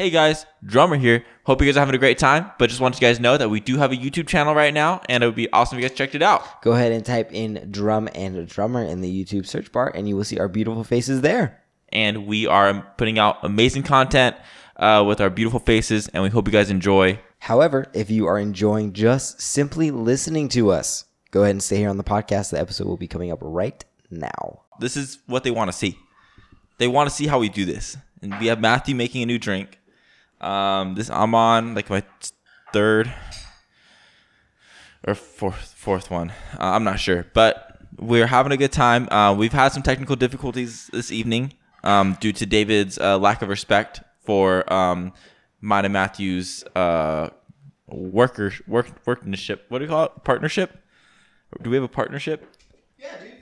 Hey guys, drummer here. Hope you guys are having a great time. But just want you guys to know that we do have a YouTube channel right now, and it would be awesome if you guys checked it out. Go ahead and type in drum and drummer in the YouTube search bar, and you will see our beautiful faces there. And we are putting out amazing content uh, with our beautiful faces, and we hope you guys enjoy. However, if you are enjoying just simply listening to us, go ahead and stay here on the podcast. The episode will be coming up right now. This is what they want to see. They want to see how we do this. And we have Matthew making a new drink. Um, this I'm on like my third or fourth fourth one. Uh, I'm not sure, but we're having a good time. Uh, we've had some technical difficulties this evening um, due to David's uh, lack of respect for um, mine and Matthew's uh, worker work workmanship. What do you call it? Partnership? Do we have a partnership? Yeah, dude.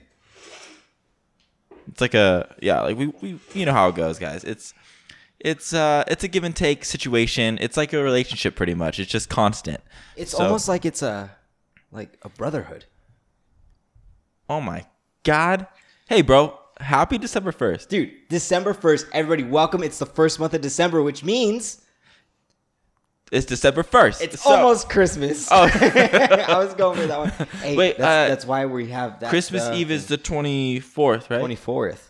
It's like a yeah, like we, we you know how it goes, guys. It's it's uh it's a give and take situation. It's like a relationship pretty much. It's just constant. It's So- almost like it's a like a brotherhood. Oh my god. Hey bro, happy December 1st. Dude, December 1st, everybody welcome. It's the first month of December, which means It's December 1st. it's So, almost Christmas. Oh. I was going for that one. Hey, Wait, that's, uh, that's why we have that. Christmas uh, Eve is the 24th, right? 24th.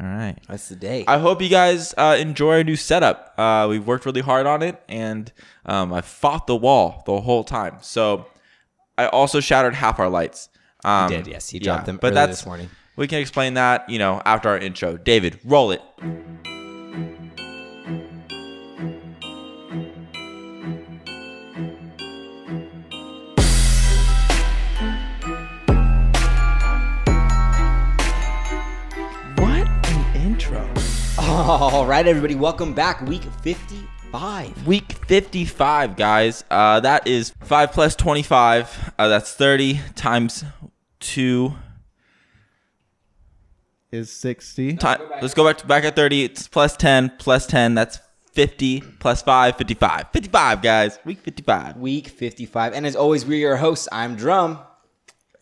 All right. That's the day. I hope you guys uh, enjoy our new setup. Uh, we've worked really hard on it, and um, I fought the wall the whole time. So I also shattered half our lights. Um, did, yes. He dropped them but that's this morning. We can explain that, you know, after our intro. David, roll it. All right, everybody, welcome back. Week 55. Week 55, guys. Uh, that is 5 plus 25. Uh, that's 30 times 2. is 60. Ti- let's go back to back at 30. It's plus 10, plus 10. That's 50, plus 5, 55. 55, guys. Week 55. Week 55. And as always, we're your hosts. I'm Drum.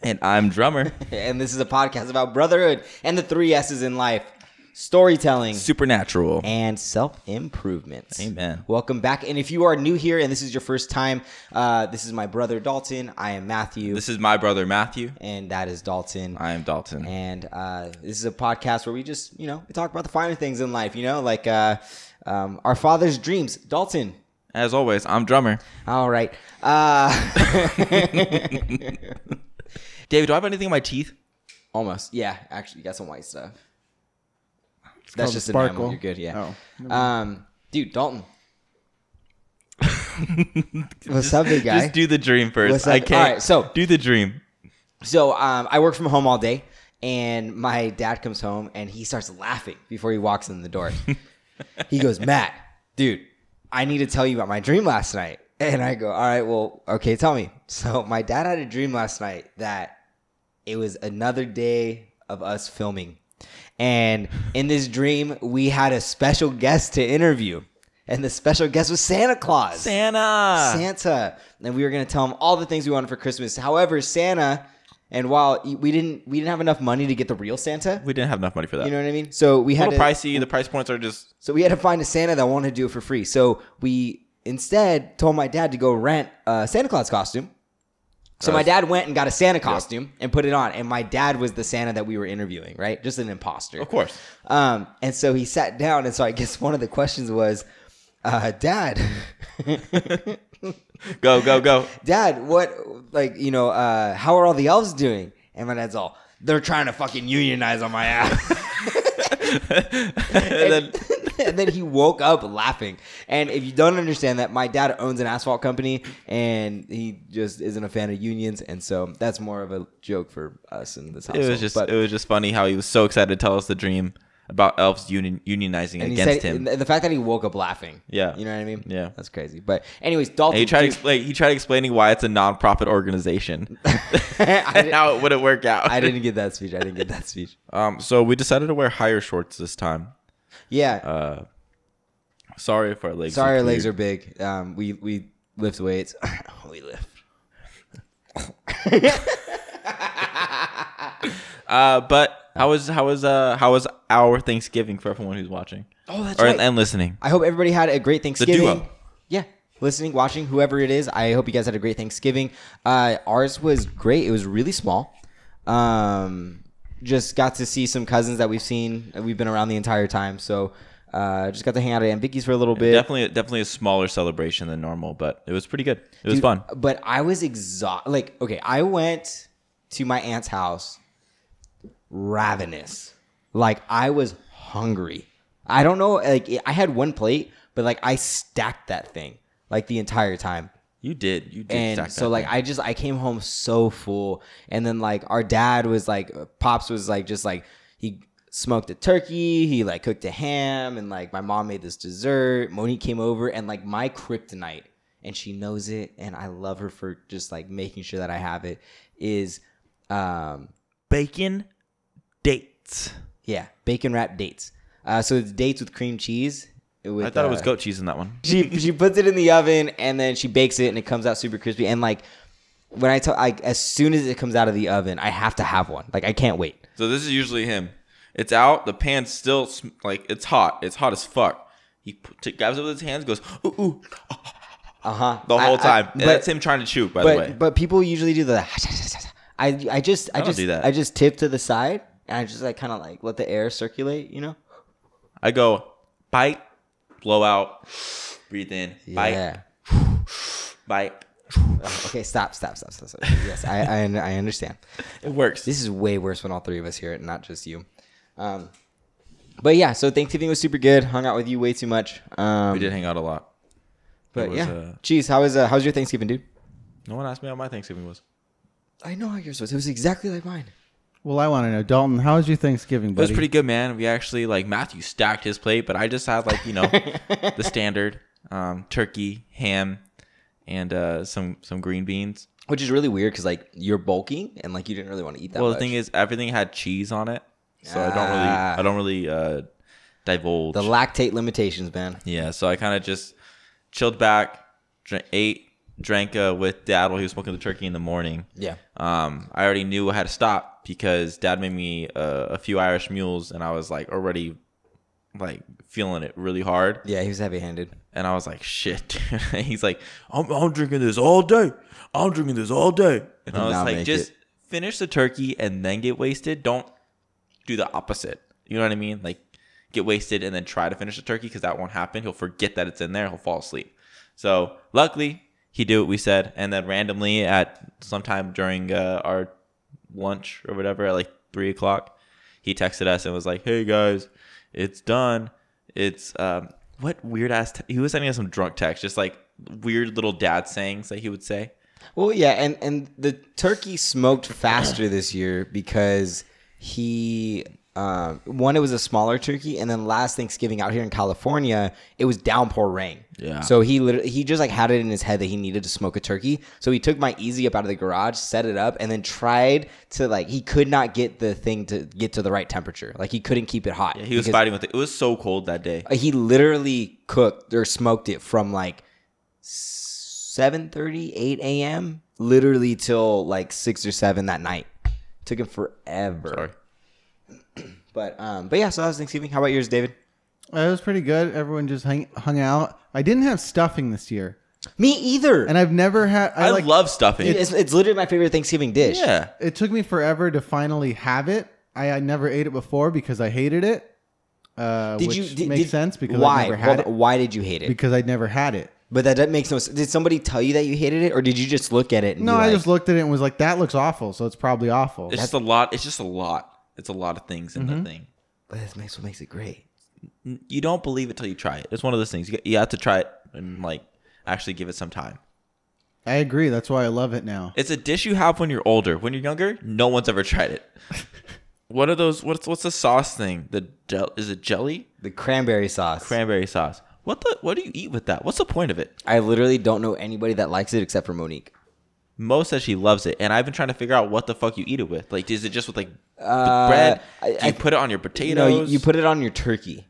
And I'm drummer. And this is a podcast about brotherhood and the three S's in life storytelling Supernatural. and self improvement. Amen. Welcome back. And if you are new here and this is your first time, uh, this is my brother Dalton. I am Matthew. This is my brother Matthew. and that is Dalton. I am Dalton. And uh, this is a podcast where we just, you know, we talk about the finer things in life, you know, like uh, um, our father's dreams. Dalton. As always, I'm drummer. All right. Uh, David, do I have anything in my teeth? almost. Yeah, actually, you got some white stuff. Called That's a just sparkle. enamel. You're good. Yeah. Oh, Um, dude, Dalton. What's up, big guy? Just do the dream first. What's up? I can't. All right, so- do the dream. So um, I work from home all day, and my dad comes home and he starts laughing before he walks in the door. he goes, "Matt, dude, I need to tell you about my dream last night." And I go, "All right, well, okay, tell me." So my dad had a dream last night that it was another day of us filming, and in this dream we had a special guest to interview, and the special guest was Santa Claus. Santa. Santa, and we were gonna tell him all the things we wanted for Christmas. However, Santa, and while we didn't we didn't have enough money to get the real Santa, we didn't have enough money for that. you know what I mean? So we a had little to, pricey. The price points are just so we had to find a Santa that wanted to do it for free. So we instead told my dad to go rent a Santa Claus costume. So my dad went and got a Santa costume and put it on, and my dad was the Santa that we were interviewing, right? Just an imposter. Of course. Um, and so he sat down, and so I guess one of the questions was, uh, "Dad, Go, go, go. Dad, what like you know, uh, how are all the elves doing? And my dad's all, they're trying to fucking unionize on my ass. and then and then he woke up laughing. And if you don't understand that, my dad owns an asphalt company and he just isn't a fan of unions, and so that's more of a joke for us in this it was just But- it was just funny how he was so excited to tell us the dream about elves union, unionizing and against said, him. the fact that he woke up laughing. Yeah. You know what I mean? Yeah. That's crazy. But anyways, Dalton. And he tried to explain. He tried explaining why it's a non-profit organization and how it wouldn't work out. I didn't get that speech. I didn't get that speech. Um, so we decided to wear higher shorts this time. Yeah. Uh, sorry if our legs. Sorry, our legs are big. Um, we we lift weights. we lift. Uh, but how was how was uh how was our Thanksgiving for everyone who's watching? Oh, that's or right. and listening. I hope everybody had a great Thanksgiving. The duo. Yeah, listening, watching, whoever it is. I hope you guys had a great Thanksgiving. Uh, ours was great. It was really small. Um, just got to see some cousins that we've seen. We've been around the entire time, so uh, just got to hang out at Ambicky's for a little bit. Definitely, definitely a smaller celebration than normal, but it was pretty good. It was Dude, fun. But I was exhausted. Like, okay, I went to my aunt's house ravenous. Like, I was hungry. I don't know. Like, I had one plate, but like, I stacked that thing like the entire time. You did. You did. And so like thing. I just I came home so full, and then like our dad was like pops was like just like he smoked a turkey, he like cooked a ham, and like my mom made this dessert. Monique came over, and like my kryptonite, and she knows it, and I love her for just like making sure that I have it. Is um bacon dates. yeah bacon wrapped dates. Uh, so it's dates with cream cheese. With, I thought it was uh, goat cheese in that one. she she puts it in the oven and then she bakes it and it comes out super crispy and like when I tell like as soon as it comes out of the oven I have to have one like I can't wait So this is usually him. It's out. The pan's still like it's hot. It's hot as fuck. He put, t- grabs it with his hands, goes ooh ooh uh huh the whole time. and but that's him trying to chew. By the way, but, but people usually do the I I just I, don't just do that. I just tip to the side and I just like kind of like let the air circulate you know I go bite, blow out, breathe in, bite, yeah bite. okay stop stop stop stop, stop. yes I, I I understand It works. This is way worse when all three of us hear it, not just you. Um, but yeah, so Thanksgiving was super good. Hung out with you way too much. Um, we did hang out a lot. but was, yeah, uh, Jeez, how was uh, how was your Thanksgiving, dude? No one asked me how my Thanksgiving was. I know how yours was. It was exactly like mine. Well, I want to know, Dalton. How was your Thanksgiving, It was pretty good, man. We actually like Matthew stacked his plate, but I just had like you know the standard um, turkey, ham, and uh, some some green beans. Which is really weird because like you're bulky and like you didn't really want to eat that. well, much. the thing is, everything had cheese on it, so I don't really Ah. I don't really uh, divulge. the lactate limitations, man. yeah, so I kind of just chilled back, drank, ate, drank uh, with Dad while he was smoking the turkey in the morning. Yeah. Um, I already knew I had to stop because Dad made me uh, a few Irish mules, and I was like already like feeling it really hard. Yeah, he was heavy handed. And I was like, shit. He's like, I'm, I'm drinking this all day. I'm drinking this all day. And I was not like, just it. finish the turkey and then get wasted. Don't do the opposite. You know what I mean? Like, get wasted and then try to finish the turkey because that won't happen. He'll forget that it's in there. He'll fall asleep. So, luckily, he did what we said. And then randomly at sometime during uh, our lunch or whatever at like three o'clock, he texted us and was like, "Hey guys, it's done. It's um, what weird ass." He was sending us some drunk text, just like weird little dad sayings that he would say. Well, yeah, and and the turkey smoked faster this year because he um, one it was a smaller turkey, and then last Thanksgiving out here in California, it was downpour rain. Yeah. So he literally he just like had it in his head that he needed to smoke a turkey. So he took my easy up out of the garage, set it up, and then tried to like he could not get the thing to get to the right temperature. Like he couldn't keep it hot. Yeah, he was fighting with it. It was so cold that day. he literally cooked or smoked it from like 7 8 a.m literally till like 6 or 7 that night took him forever Sorry. but um but yeah so that was thanksgiving how about yours david Uh, it was pretty good. Everyone just hung, hung out. I didn't have stuffing this year, me either and I've never had. I, I like. love stuffing. It's, it's literally my favorite thanksgiving dish yeah. it took me forever to finally have it. I, I never ate it before because I hated it. Uh, did which you did, makes did- sense because why I never Hold had on, it why did you hate it because I'd never had it. but that, that makes no sense did somebody tell you that you hated it or did you just look at it and No, be I like, just looked at it and was like, "That looks awful," so it's probably awful. It's just a lot. It's just a lot. It's a lot of things in Mm-hmm. the thing. but that makes what makes it great You don't believe it till you try it. It's one of those things. You, you have to try it and like actually give it some time. I agree. That's why I love it now. It's a dish you have when you're older. When you're younger, no one's ever tried it. what are those? What's what's the sauce thing? The gel, is it jelly? the cranberry sauce Cranberry sauce. What the? What do you eat with that? What's the point of it? i literally don't know anybody that likes it except for monique Mo says she loves it, and I've been trying to figure out what the fuck you eat it with. Like, is it just with like Uh, bread? I- do you I- put it on your no potatoes? you, you put it on your turkey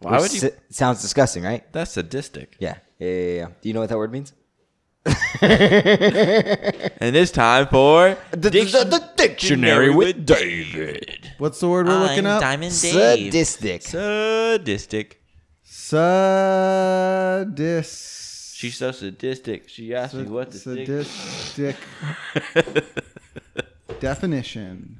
Why Which would you? si- sounds disgusting, right? That's sadistic. Yeah. Yeah, yeah, yeah. Do you know what that word means? and it's time for The, the, the dictionary with David. What's the word we're looking I'm up? Diamond Dave. Sadistic. Sadistic. Sadist. She's so sadistic. She asked me what the sadistic definition.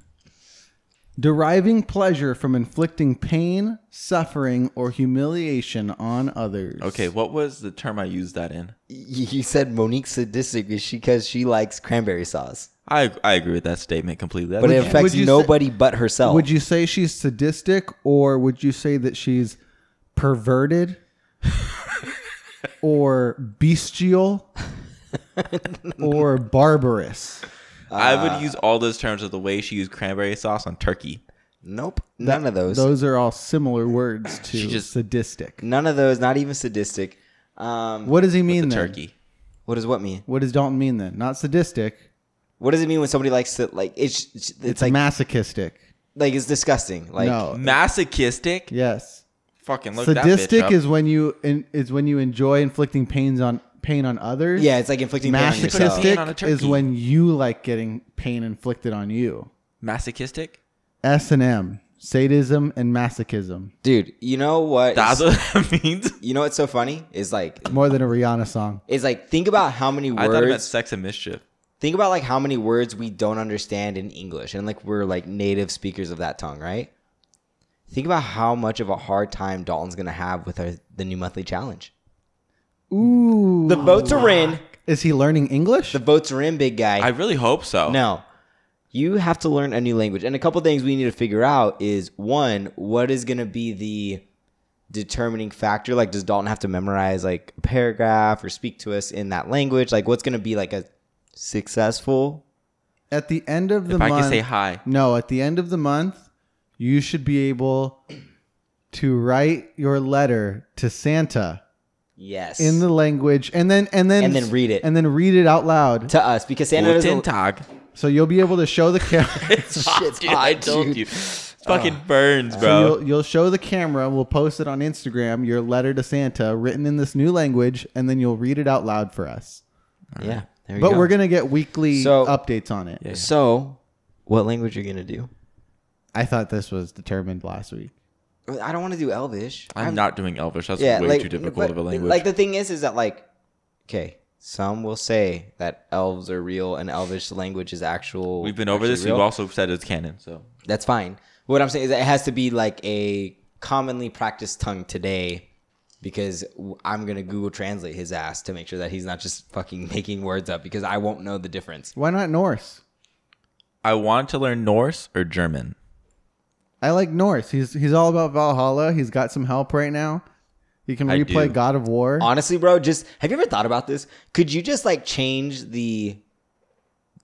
Deriving pleasure from inflicting pain, suffering, or humiliation on others. Okay, what was the term I used that in? You you said Monique sadistic is she because she likes cranberry sauce, I I agree with that statement completely. That but it affects would you say- nobody but herself. Would you say she's sadistic, or would you say that she's perverted, or bestial, or barbarous? I uh, would use all those terms of the way she used cranberry sauce on turkey. Nope, none of those. Those are all similar words to She just- sadistic. None of those. Not even sadistic. Um, What does he mean The then? turkey. what does what mean? What does Dalton mean then? Not sadistic. What does it mean when somebody likes to like? It's it's, It's, like masochistic. like it's disgusting. Like no. Masochistic. Yes. Fucking look that Sadistic bitch up. is when you in, is when you enjoy inflicting pains on pain on others. yeah, it's like inflicting pain on yourself. Masochistic- Pain on a is when you like getting pain inflicted on you. masochistic. S and M, sadism and masochism. Dude, you know what? That's is- what that means. you know what's so funny is like More than a Rihanna song. is like think about how many I thought it meant words. sex and mischief. Think about like how many words we don't understand in English, and like we're like native speakers of that tongue, right? Think about how much of a hard time Dalton's gonna have with our, the new monthly challenge. Ooh. The votes are in. Is he learning English? The votes are in, big guy. I really hope so. No. You have to learn a new language. And a couple things we need to figure out is one, what is going to be the determining factor? Like, does Dalton have to memorize like a paragraph or speak to us in that language? Like, what's going to be like a successful? at the end of the If I month. can say hi. No, at the end of the month, you should be able to write your letter to Santa Yes. in the language and then and then And then read it. and then read it out loud. to us because Santa Guten doesn't. Tag. So you'll be able to show the camera. It's hot, Shit's dude. hot, I told dude. you. It fucking burns, so bro. you'll, you'll show the camera. We'll post it on Instagram. Your letter to Santa, written in this new language, and then you'll read it out loud for us. Yeah. There you But go. we're gonna get weekly So- updates on it. So, what language are you going to do? I thought this was determined last week. I don't want to do Elvish. I'm, not doing Elvish. That's yeah, way like, too difficult of a language. Like the thing is, is that like, okay, some will say that elves are real and Elvish language is actual. We've been over this. real. We've also said it's canon. So That's fine. What I'm saying is that it has to be like a commonly practiced tongue today, because I'm gonna Google Translate his ass to make sure that he's not just fucking making words up because I won't know the difference. Why not Norse? I want to learn Norse or German. I like Norse. He's he's all about Valhalla. He's got some help right now. He can I replay do. God of War. Honestly, bro, just have you ever thought about this? Could you just like change the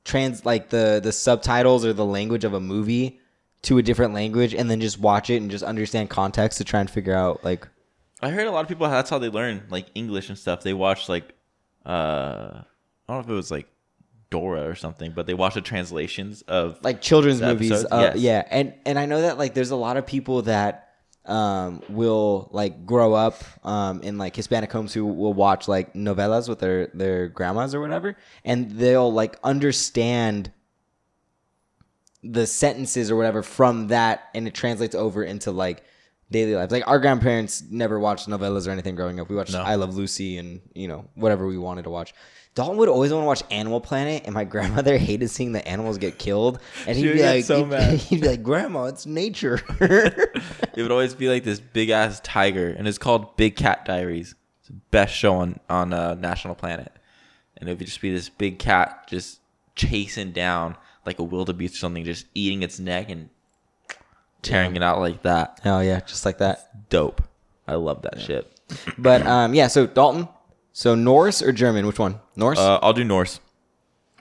trans like the the subtitles or the language of a movie to a different language and then just watch it and just understand context to try and figure out like I heard a lot of people that's how they learn like English and stuff. They watch like uh I don't know if it was like Dora or something, but they watch the translations of like children's movies. Uh, Yes. Yeah, and and I know that like there's a lot of people that um will like grow up um in like Hispanic homes who will watch like novelas with their their grandmas or whatever, and they'll like understand the sentences or whatever from that, and it translates over into like daily life. Like our grandparents never watched novelas or anything growing up. We watched No. I Love Lucy and you know whatever we wanted to watch. Dalton would always want to watch Animal Planet, and my grandmother hated seeing the animals get killed. And he'd be like, so he'd, mad. he'd be like, "Grandma, it's nature." it would always be like this big ass tiger, and it's called Big Cat Diaries. It's the best show on on uh, National Planet, and it would just be this big cat just chasing down like a wildebeest or something, just eating its neck and tearing it out like that. Hell yeah, just like that. Dope. I love that shit. But um, yeah. So Dalton, so Norse or German? Which one? Norse. Uh, I'll do Norse.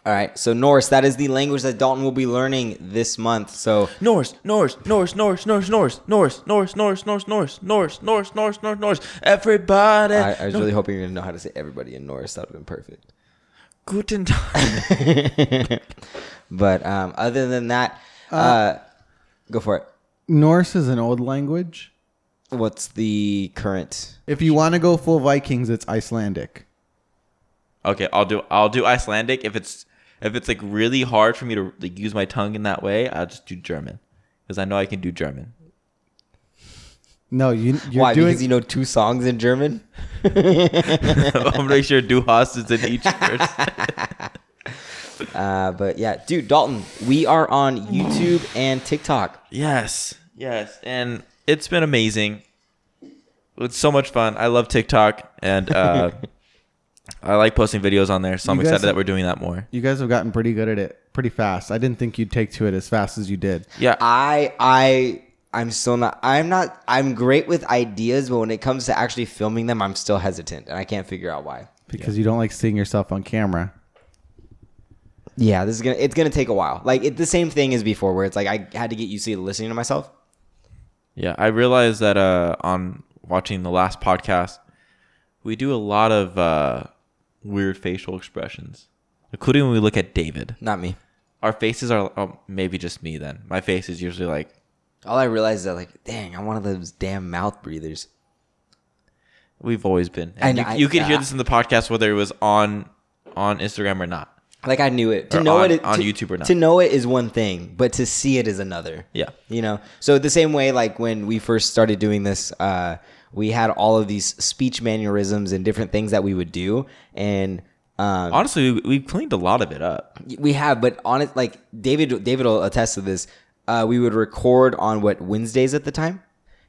All right. So Norse. That is the language that Dalton will be learning this month. So Norse, Norse, Norse, Norse, Norse, Norse, Norse, Norse, Norse, Norse, Norse, Norse, Norse, Norse, Norse, Norse. Everybody. I, I was really hoping you're gonna know how to say everybody in Norse. That would have been perfect. Guten Tag. But um, other than that, uh, go for it. Norse is an old language. What's the current? If you want to go full Vikings, it's Icelandic. Okay, I'll do I'll do Icelandic if it's if it's like really hard for me to like, use my tongue in that way. I'll just do German because I know I can do German. No, you you're Why? doing because you know two songs in German. I'm pretty sure Du hast is in each verse. Uh, but yeah, dude, Dalton, we are on YouTube and TikTok. Yes, yes, and it's been amazing. It's so much fun. I love TikTok, and uh, I like posting videos on there. So I'm You guys excited that we're doing that more. you guys have gotten pretty good at it pretty fast. I didn't think you'd take to it as fast as you did. Yeah, I I I'm still not. I'm not. I'm great with ideas, but when it comes to actually filming them, I'm still hesitant, and I can't figure out why. Because you don't like seeing yourself on camera. Yeah, this is gonna. It's gonna take a while. Like it's the same thing as before, where it's like I had to get used to listening to myself. Yeah. I realized that uh, on watching the last podcast, we do a lot of uh, weird facial expressions, including when we look at David. Not me. Our faces are oh, maybe just me. Then my face is usually like All I realized is that like, dang, I'm one of those damn mouth breathers. we've always been. And you, I- you could hear this in the podcast whether it was on on Instagram or not. Like I knew it. To Or know on- it on to- YouTube or not. To know it is one thing, but to see it is another. Yeah. You know. So the same way, like when we first started doing this, uh, we had all of these speech mannerisms and different things that we would do, and um, Honestly, we, we've cleaned a lot of it up. we have. But on it like David, David will attest to this. Uh, we would record on what Wednesdays at the time,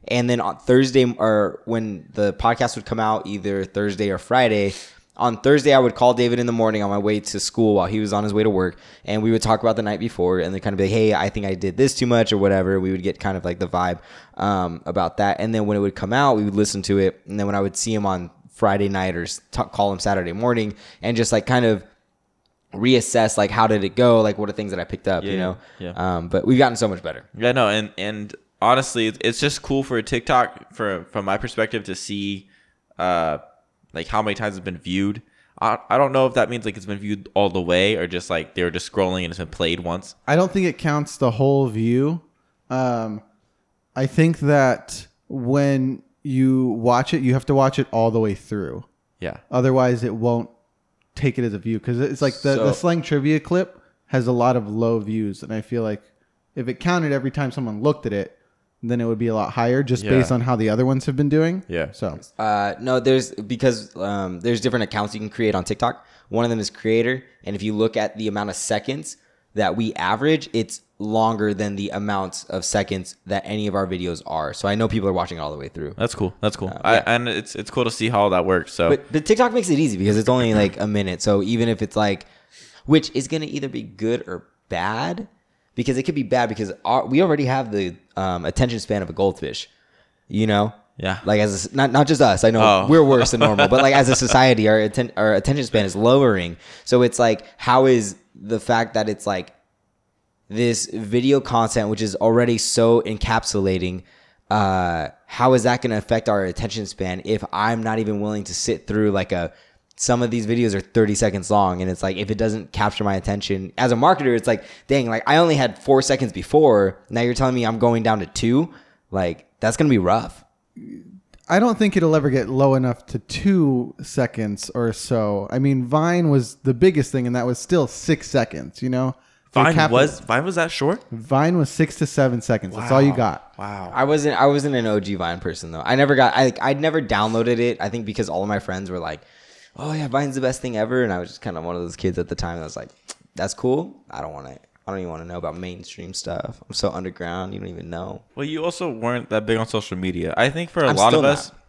and then on Thursday or when the podcast would come out, either Thursday or Friday. On Thursday, I would call David in the morning on my way to school while he was on his way to work, and we would talk about the night before, and then kind of be like, "Hey, I think I did this too much" or whatever. We would get kind of like the vibe um, about that, and then when it would come out, we would listen to it, and then when I would see him on Friday night or talk, call him Saturday morning, and just like kind of reassess like how did it go? Like what are things that i picked up you know? yeah. um but we've gotten so much better. Yeah, no, and and honestly, it's- it's just cool for a TikTok for from my perspective to see, uh, like how many times it's been viewed. I, I don't know if that means like it's been viewed all the way or just like they were just scrolling and it's been played once. I don't think it counts the whole view. Um, I think that when you watch it, you have to watch it all the way through. Yeah, Otherwise, it won't take it as a view because it's like the, the slang trivia clip has a lot of low views, and I feel like if it counted every time someone looked at it, then it would be a lot higher just Yeah. based on how the other ones have been doing. Yeah. So uh no there's because um there's different accounts you can create on tiktok one of them is creator and if you look at the amount of seconds that we average it's longer than the amount of seconds that any of our videos are so i know people are watching all the way through that's cool. That's cool. yeah. I, and it's it's cool to see how that works. So But but TikTok makes it easy because it's only like a minute. So even if it's like, which is gonna either be good or bad, because it could be bad because our, we already have the um, attention span of a goldfish. You know. Yeah. Like as a, not not just us. I know Oh. we're worse than normal, but like as a society, our atten- our attention span is lowering. So it's like, how is the fact that it's like this video content, which is already so encapsulating, uh, how is that going to affect our attention span if I'm not even willing to sit through like a some of these videos are 30 seconds long and it's like if it doesn't capture my attention as a marketer it's like dang like i only had four seconds before now you're telling me i'm going down to two like that's gonna be rough I don't think it'll ever get low enough to two seconds or so. I mean, Vine was the biggest thing, and that was still six seconds. You know, Vine capped was Vine was that short? Vine was six to seven seconds. That's all you got. Wow. I wasn't I wasn't an OG Vine person though. I never got I I'd never downloaded it. I think because all of my friends were like, "Oh yeah, Vine's the best thing ever," and I was just kind of one of those kids at the time that was like, "That's cool. I don't want to. I don't even want to know about mainstream stuff. I'm so underground. You don't even know." Well, you also weren't that big on social media. I think for a I'm lot of us. not.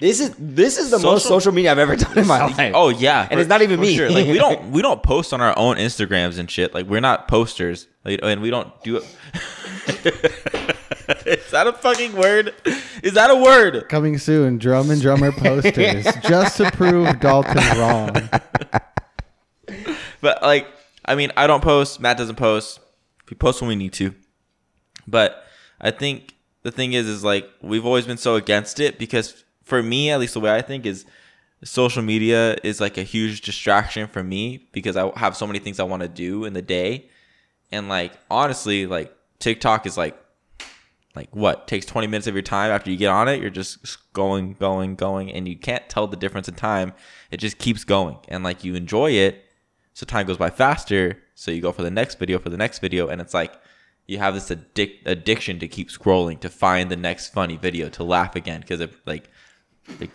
This is this is the most Social- social media I've ever done in my life. Oh yeah, and it's not even me. Sure. Like we don't we don't post on our own Instagrams and shit. Like we're not posters. Like, and we don't do it. Is that a fucking word? Is that a word? Coming soon, Drum and Drummer posters, just to prove Dalton wrong. But like, I mean, I don't post. Matt doesn't post. We post when we need to. But I think the thing is, is like we've always been so against it because for me, at least the way I think is, social media is like a huge distraction for me because I have so many things I want to do in the day, and like honestly, like TikTok is like like what takes 20 minutes of your time after you get on it? You're just going going going and you can't tell the difference in time. It just keeps going and like you enjoy it so time goes by faster so you go for the next video for the next video and it's like you have this addic- addiction to keep scrolling to find the next funny video to laugh again because it like it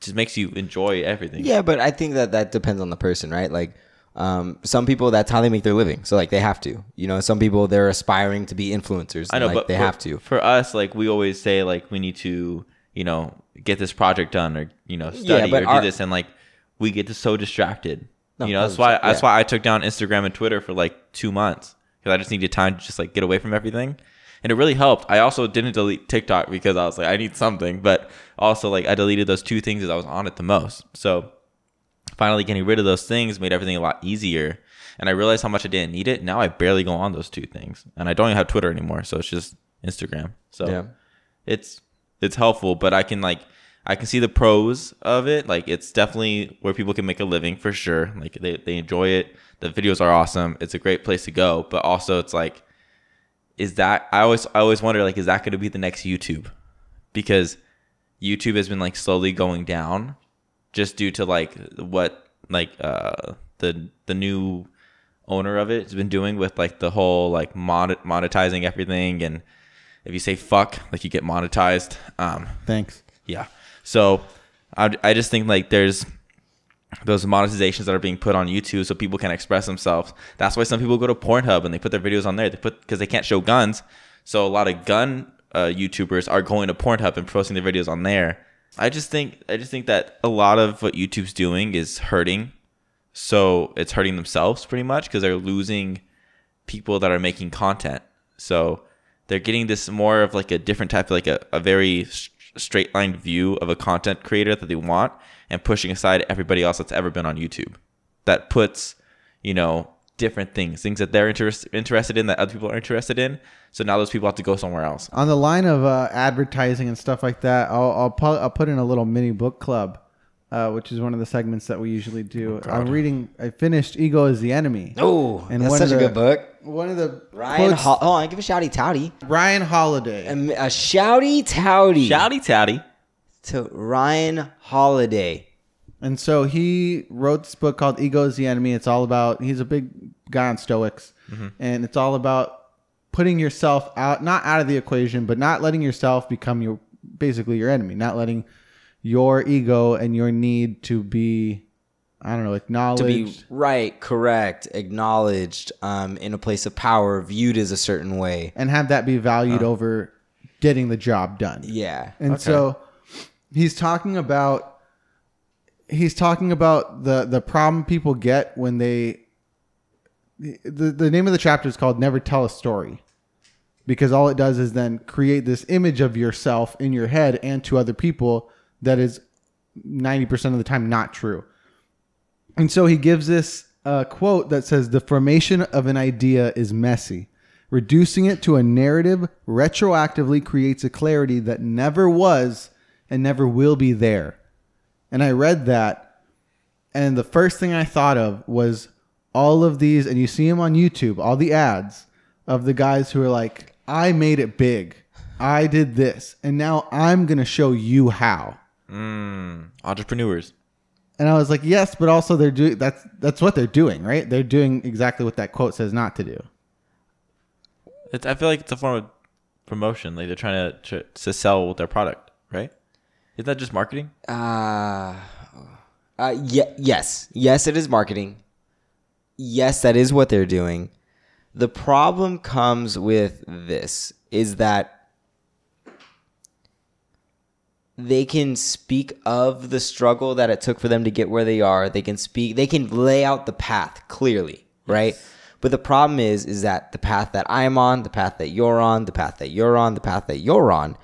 just makes you enjoy everything. Yeah, but I think that that depends on the person, right? Like, um, some people that's how they make their living, so like they have to. You know, some people they're aspiring to be influencers. I know, like, but they for, have to. For us, like we always say, like we need to, you know, get this project done, or you know, study but or our- do this, and like we get so distracted. No, you know, that's why 100%, that's why I took down Instagram and Twitter for like two months because I just needed time to just like get away from everything, and it really helped. I also didn't delete TikTok because I was like, I need something, but also like I deleted those two things as I was on it the most. So finally getting rid of those things made everything a lot easier. And I realized how much I didn't need it. Now I barely go on those two things. And I don't even have Twitter anymore. So it's just Instagram. So Yeah. it's it's helpful, but I can like I can see the pros of it. Like it's definitely where people can make a living for sure. Like they, they enjoy it. The videos are awesome. It's a great place to go. But also it's like is that I always I always wonder like is that gonna be the next YouTube? Because YouTube has been like slowly going down just due to like what like uh the the new owner of it has been doing with like the whole like mon- monetizing everything and if you say fuck like you get monetized um Thanks. yeah so I, I just think like there's those monetizations that are being put on YouTube so people can express themselves. That's why some people go to Pornhub and they put their videos on there. They put because they can't show guns. So a lot of gun uh, YouTubers are going to Pornhub and posting their videos on there. I just think I just think that a lot of what YouTube's doing is hurting. So it's hurting themselves pretty much because they're losing people that are making content. So they're getting this more of like a different type of like a, a very straight line view of a content creator that they want and pushing aside everybody else that's ever been on YouTube. That puts, you know, different things, things that they're interest, interested in that other people are interested in. So now those people have to go somewhere else. On the line of uh, advertising and stuff like that, I'll I'll, pu- I'll put in a little mini book club, uh, which is one of the segments that we usually do. I'm reading. I finished "Ego Is the Enemy." Oh, And that's one such of a the- good book. One of the Ryan, quotes- Ho- oh, I give a shouty touty, Ryan Holiday. a, a shouty touty Shouty touty. to Ryan Holiday. And so he wrote this book called Ego is the Enemy. It's all about, he's a big guy on Stoics. And it's all about putting yourself out, not out of the equation, but not letting yourself become your, basically your enemy, not letting your ego and your need to be, I don't know, to acknowledged. be right, correct, acknowledged, um, in a place of power, viewed as a certain way. and have that be valued over getting the job done. Yeah. And so he's talking about he's talking about the the problem people get when they the, the name of the chapter is called never tell a story. Because all it does is then create this image of yourself in your head and to other people that is 90% of the time not true. And so he gives this uh, quote that says the formation of an idea is messy. Reducing it to a narrative retroactively creates a clarity that never was and never will be there and i read that and the first thing I thought of was all of these, and you see them on YouTube, all the ads of the guys who are like, I made it big. I did this. And now I'm going to show you how. Mm, entrepreneurs. And I was like, yes, but also they're doing that's that's what they're doing, right? They're doing exactly what that quote says not to do. It's, I feel like it's a form of promotion. Like they're trying to, to, to sell their product, right? Isn't that just marketing? Uh, uh, ye- yes, yes, it is marketing. Yes, that is what they're doing. The problem comes with this is that they can speak of the struggle that it took for them to get where they are. They can speak, they can lay out the path clearly, right? But the problem is, is that the path that I'm on, the path that you're on, the path that you're on, the path that you're on,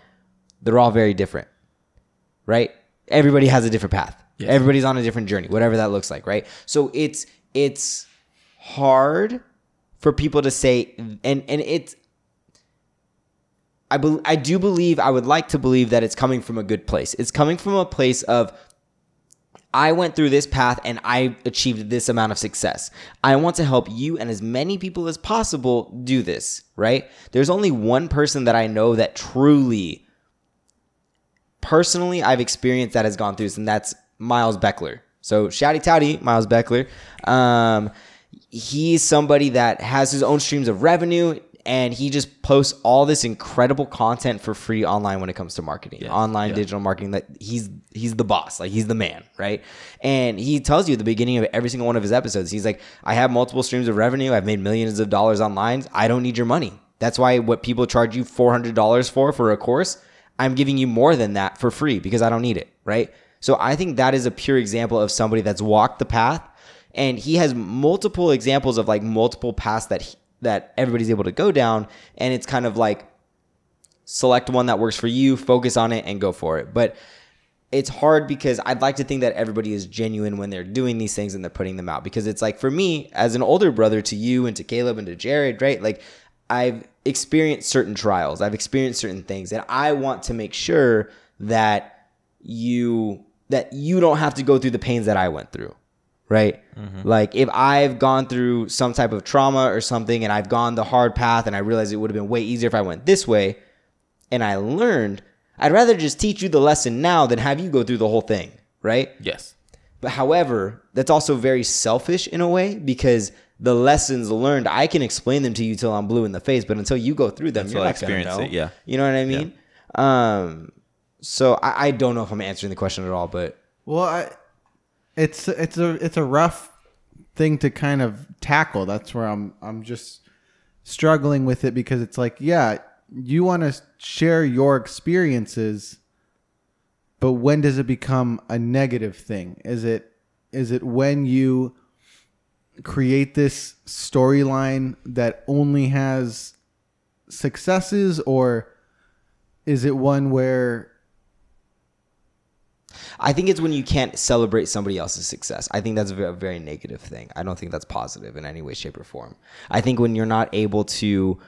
they're all very different right? Everybody has a different path. Everybody's on a different journey, whatever that looks like, right? So it's it's hard for people to say and and it's I bel I do believe I would like to believe that it's coming from a good place. It's coming from a place of I went through this path and I achieved this amount of success. I want to help you and as many people as possible do this, right? There's only one person that I know that truly, personally, I've experienced that has gone through and that's Miles Beckler. So, shouty touty, Miles Beckler. Um, he's somebody that has his own streams of revenue and he just posts all this incredible content for free online when it comes to marketing. Online yeah. digital marketing that he's he's the boss. Like he's the man right? And he tells you at the beginning of every single one of his episodes he's like i have multiple streams of revenue. I've made millions of dollars online. I don't need your money. That's why what people charge you $400 for for a course i'm giving you more than that for free because i don't need it right? So i think that is a pure example of somebody that's walked the path. And he has multiple examples of like multiple paths that he, that everybody's able to go down. And it's kind of like select one that works for you focus on it and go for it. But it's hard because I'd like to think that everybody is genuine when they're doing these things and they're putting them out. Because it's like for me as an older brother to you and to Caleb and to Jared right? Like I've experienced certain trials I've experienced certain things and I want to make sure that you that you don't have to go through the pains that I went through right? Mm-hmm. Like if I've gone through some type of trauma or something and I've gone the hard path and I realized it would have been way easier if I went this way and I learned, I'd rather just teach you the lesson now than have you go through the whole thing, right? Yes. But however, that's also very selfish in a way because the lessons learned, I can explain them to you till I'm blue in the face, but until you go through them, Until you're I not gonna experience know. it, yeah. You know what I mean? Um, so I, I don't know if I'm answering the question at all, but Well, I, it's it's a it's a rough thing to kind of tackle. That's where I'm I'm just struggling with it because it's like, yeah, you want to share your experiences, but when does it become a negative thing? Is it is it when you create this storyline that only has successes or is it one where I think it's when you can't celebrate somebody else's success. I think that's a very, very negative thing. I don't think that's positive in any way, shape, or form. I think when you're not able to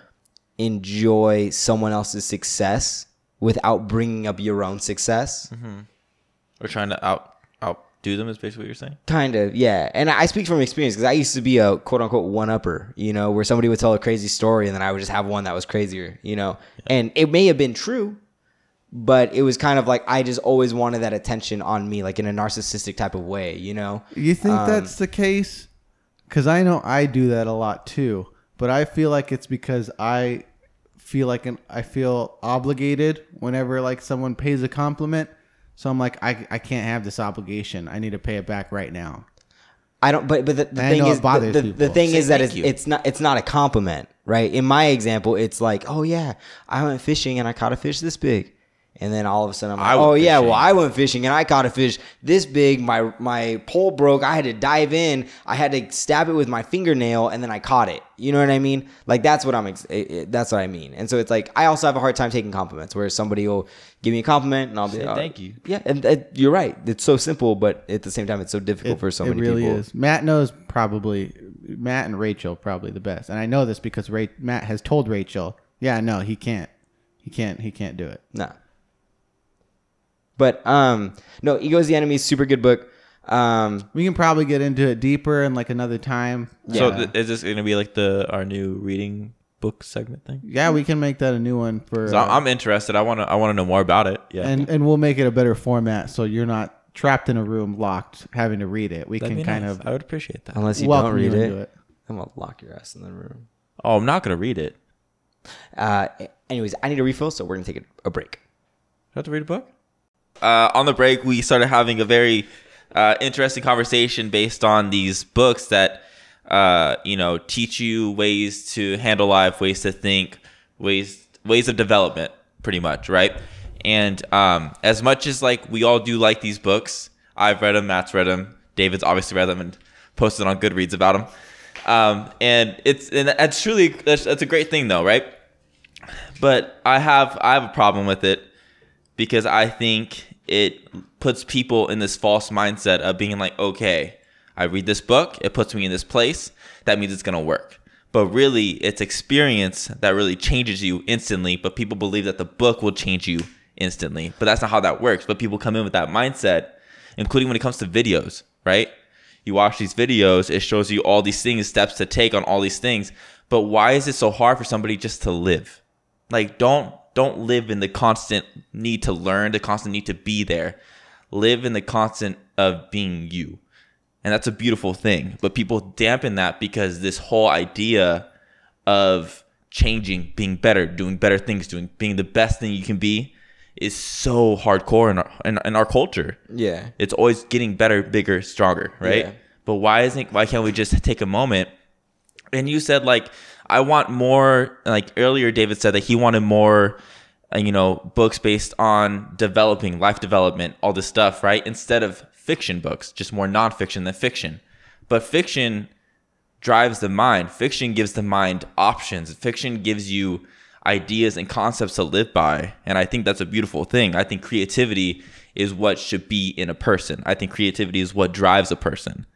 enjoy someone else's success without bringing up your own success, mm-hmm. We're trying to out outdo them. Is basically what you're saying. kind of, yeah. And I speak from experience because I used to be a quote unquote one upper, you know, where somebody would tell a crazy story and then I would just have one that was crazier, you know. And it may have been true, but it was kind of like I just always wanted that attention on me, like in a narcissistic type of way, you know. You think Um, that's the case? Because I know I do that a lot too, but I feel like it's because I feel like an, I feel obligated whenever like someone pays a compliment. So I'm like, I, I can't have this obligation. I need to pay it back right now. I don't, but but the, the thing know it is, the, the, the thing Say is that it's, it's not it's not a compliment, right? In my example, it's like, oh yeah, I went fishing and I caught a fish this big, and then all of a sudden I'm like, I went oh yeah, well I went fishing and I caught a fish this big. My my pole broke. I had to dive in. I had to stab it with my fingernail, and then I caught it. You know what I mean? Like that's what I'm. Ex- it, it- that's what I mean. And so it's like I also have a hard time taking compliments, where somebody will give me a compliment and I'll be like, "Oh, thank you." Yeah, and, and you're right. It's so simple, but at the same time, it's so difficult It, for so many really people. It really is. Matt knows probably Matt and Rachel probably the best, and I know this because Ra- Matt has told Rachel, yeah, no, he can't, he can't, he can't do it. No. But um no, Ego is the Enemy, super good book. Um We can probably get into it deeper in like another time. So th- is this going to be like the our new reading book segment thing? Yeah, we can make that a new one for. So uh, I'm interested. I want to. I want to know more about it. Yeah. and and we'll make it a better format so you're not trapped in a room locked having to read it. We That'd can kind nice. of I would appreciate that. unless you don't read you it, it. I'm gonna lock your ass in the room. Oh, I'm not going to read it. Uh anyways, I need a refill, so we're gonna take a, a break. Do I have to read a book? Uh, on the break, we started having a very uh, interesting conversation based on these books that uh, you know teach you ways to handle life, ways to think, ways ways of development, pretty much, right? And um, as much as like we all do like these books, I've read them, Matt's read them, David's obviously read them and posted on Goodreads about them. Um, and it's and that's truly that's, that's a great thing though, right? But I have I have a problem with it because I think it puts people in this false mindset of being like, okay, I read this book, it puts me in this place, that means it's gonna work. But really, it's experience that really changes you instantly. But people believe that the book will change you instantly. But that's not how that works. But people come in with that mindset including when it comes to videos, right? You watch these videos, it shows you all these things, steps to take on all these things. But why is it so hard for somebody just to live? Like don't don't live in the constant need to learn, the constant need to be there. Live in the constant of being you. And that's a beautiful thing. But people dampen that because this whole idea of changing, being better, doing better things, doing being the best thing you can be is so hardcore in our in, in our culture. Yeah. It's always getting better, bigger, stronger, right? Yeah. But why isn't why can't we just take a moment? And you said like I want more like earlier David said that he wanted more uh, you know books based on developing life development all this stuff right? Instead of fiction books just more nonfiction than fiction. But fiction drives the mind. Fiction gives the mind options. Fiction gives you ideas and concepts to live by. And i think that's a beautiful thing. I think creativity is what should be in a person. I think creativity is what drives a person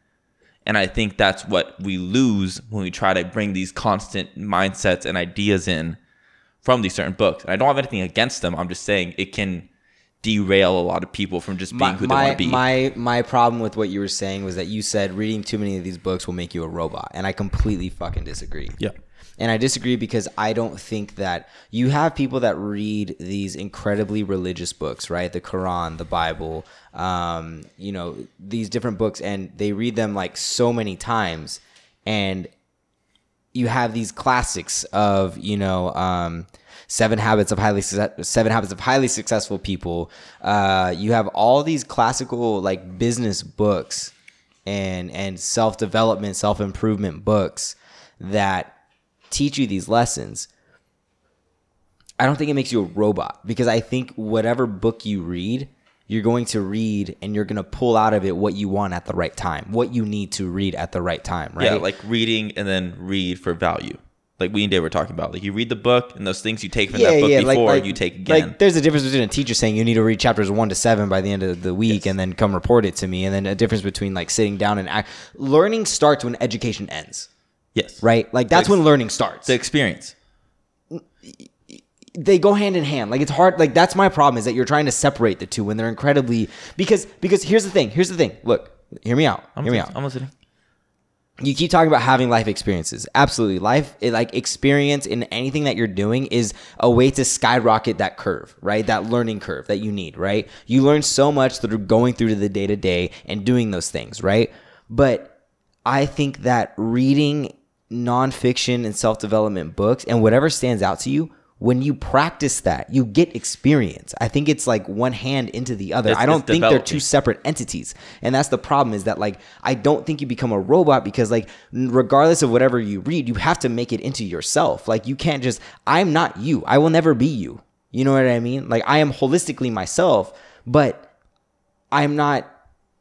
and I think that's what we lose when we try to bring these constant mindsets and ideas in from these certain books. And I don't have anything against them. I'm just saying it can derail a lot of people from just being my, who they want to be. my my problem with what you were saying was that you said reading too many of these books will make you a robot, and I completely fucking disagree. yeah. And I disagree because I don't think that you have people that read these incredibly religious books, right? The Quran, the Bible, um, you know, these different books, and they read them like so many times. And you have these classics of, you know, um, Seven Habits of Highly Seven Habits of Highly Successful People. Uh, you have all these classical like business books and and self development, self improvement books that teach you these lessons. I don't think it makes you a robot because I think whatever book you read, you're going to read and you're going to pull out of it what you want at the right time, what you need to read at the right time, right? Yeah, like reading and then read for value. Like we and Dave were talking about. Like you read the book and those things you take from that book before you take again. Like there's a difference between a teacher saying you need to read chapters one to seven by the end of the week and then come report it to me, and then a difference between like sitting down and act. Learning starts when education ends, yes. right? Like that's when learning starts. The experience. they go hand in hand. Like it's hard. Like that's my problem is that you're trying to separate the two when they're incredibly because because here's the thing. Here's the thing. Look, hear me out. I'm hear me out. I'm listening. you keep talking about having life experiences. Absolutely. Life, like experience in anything that you're doing is a way to skyrocket that curve, right? That learning curve that you need, right? You learn so much through going through to the day to day and doing those things, right? But I think that reading nonfiction and self development books and whatever stands out to you, when you practice that, you get experience. I think it's like one hand into the other. It's- I don't think they're two separate entities. And that's the problem is that like I don't think you become a robot because like regardless of whatever you read, you have to make it into yourself. Like you can't just I'm not you. I will never be you. You know what I mean? Like I am holistically myself, but I'm not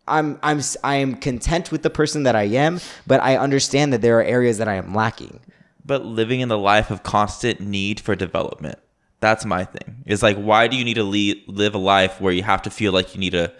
I'm I'm I am content with the person that I am, but I understand that there are areas that I am lacking. but living in the life of constant need for development. That's my thing. It's like, why do you need to live a life where you have to feel like you need to,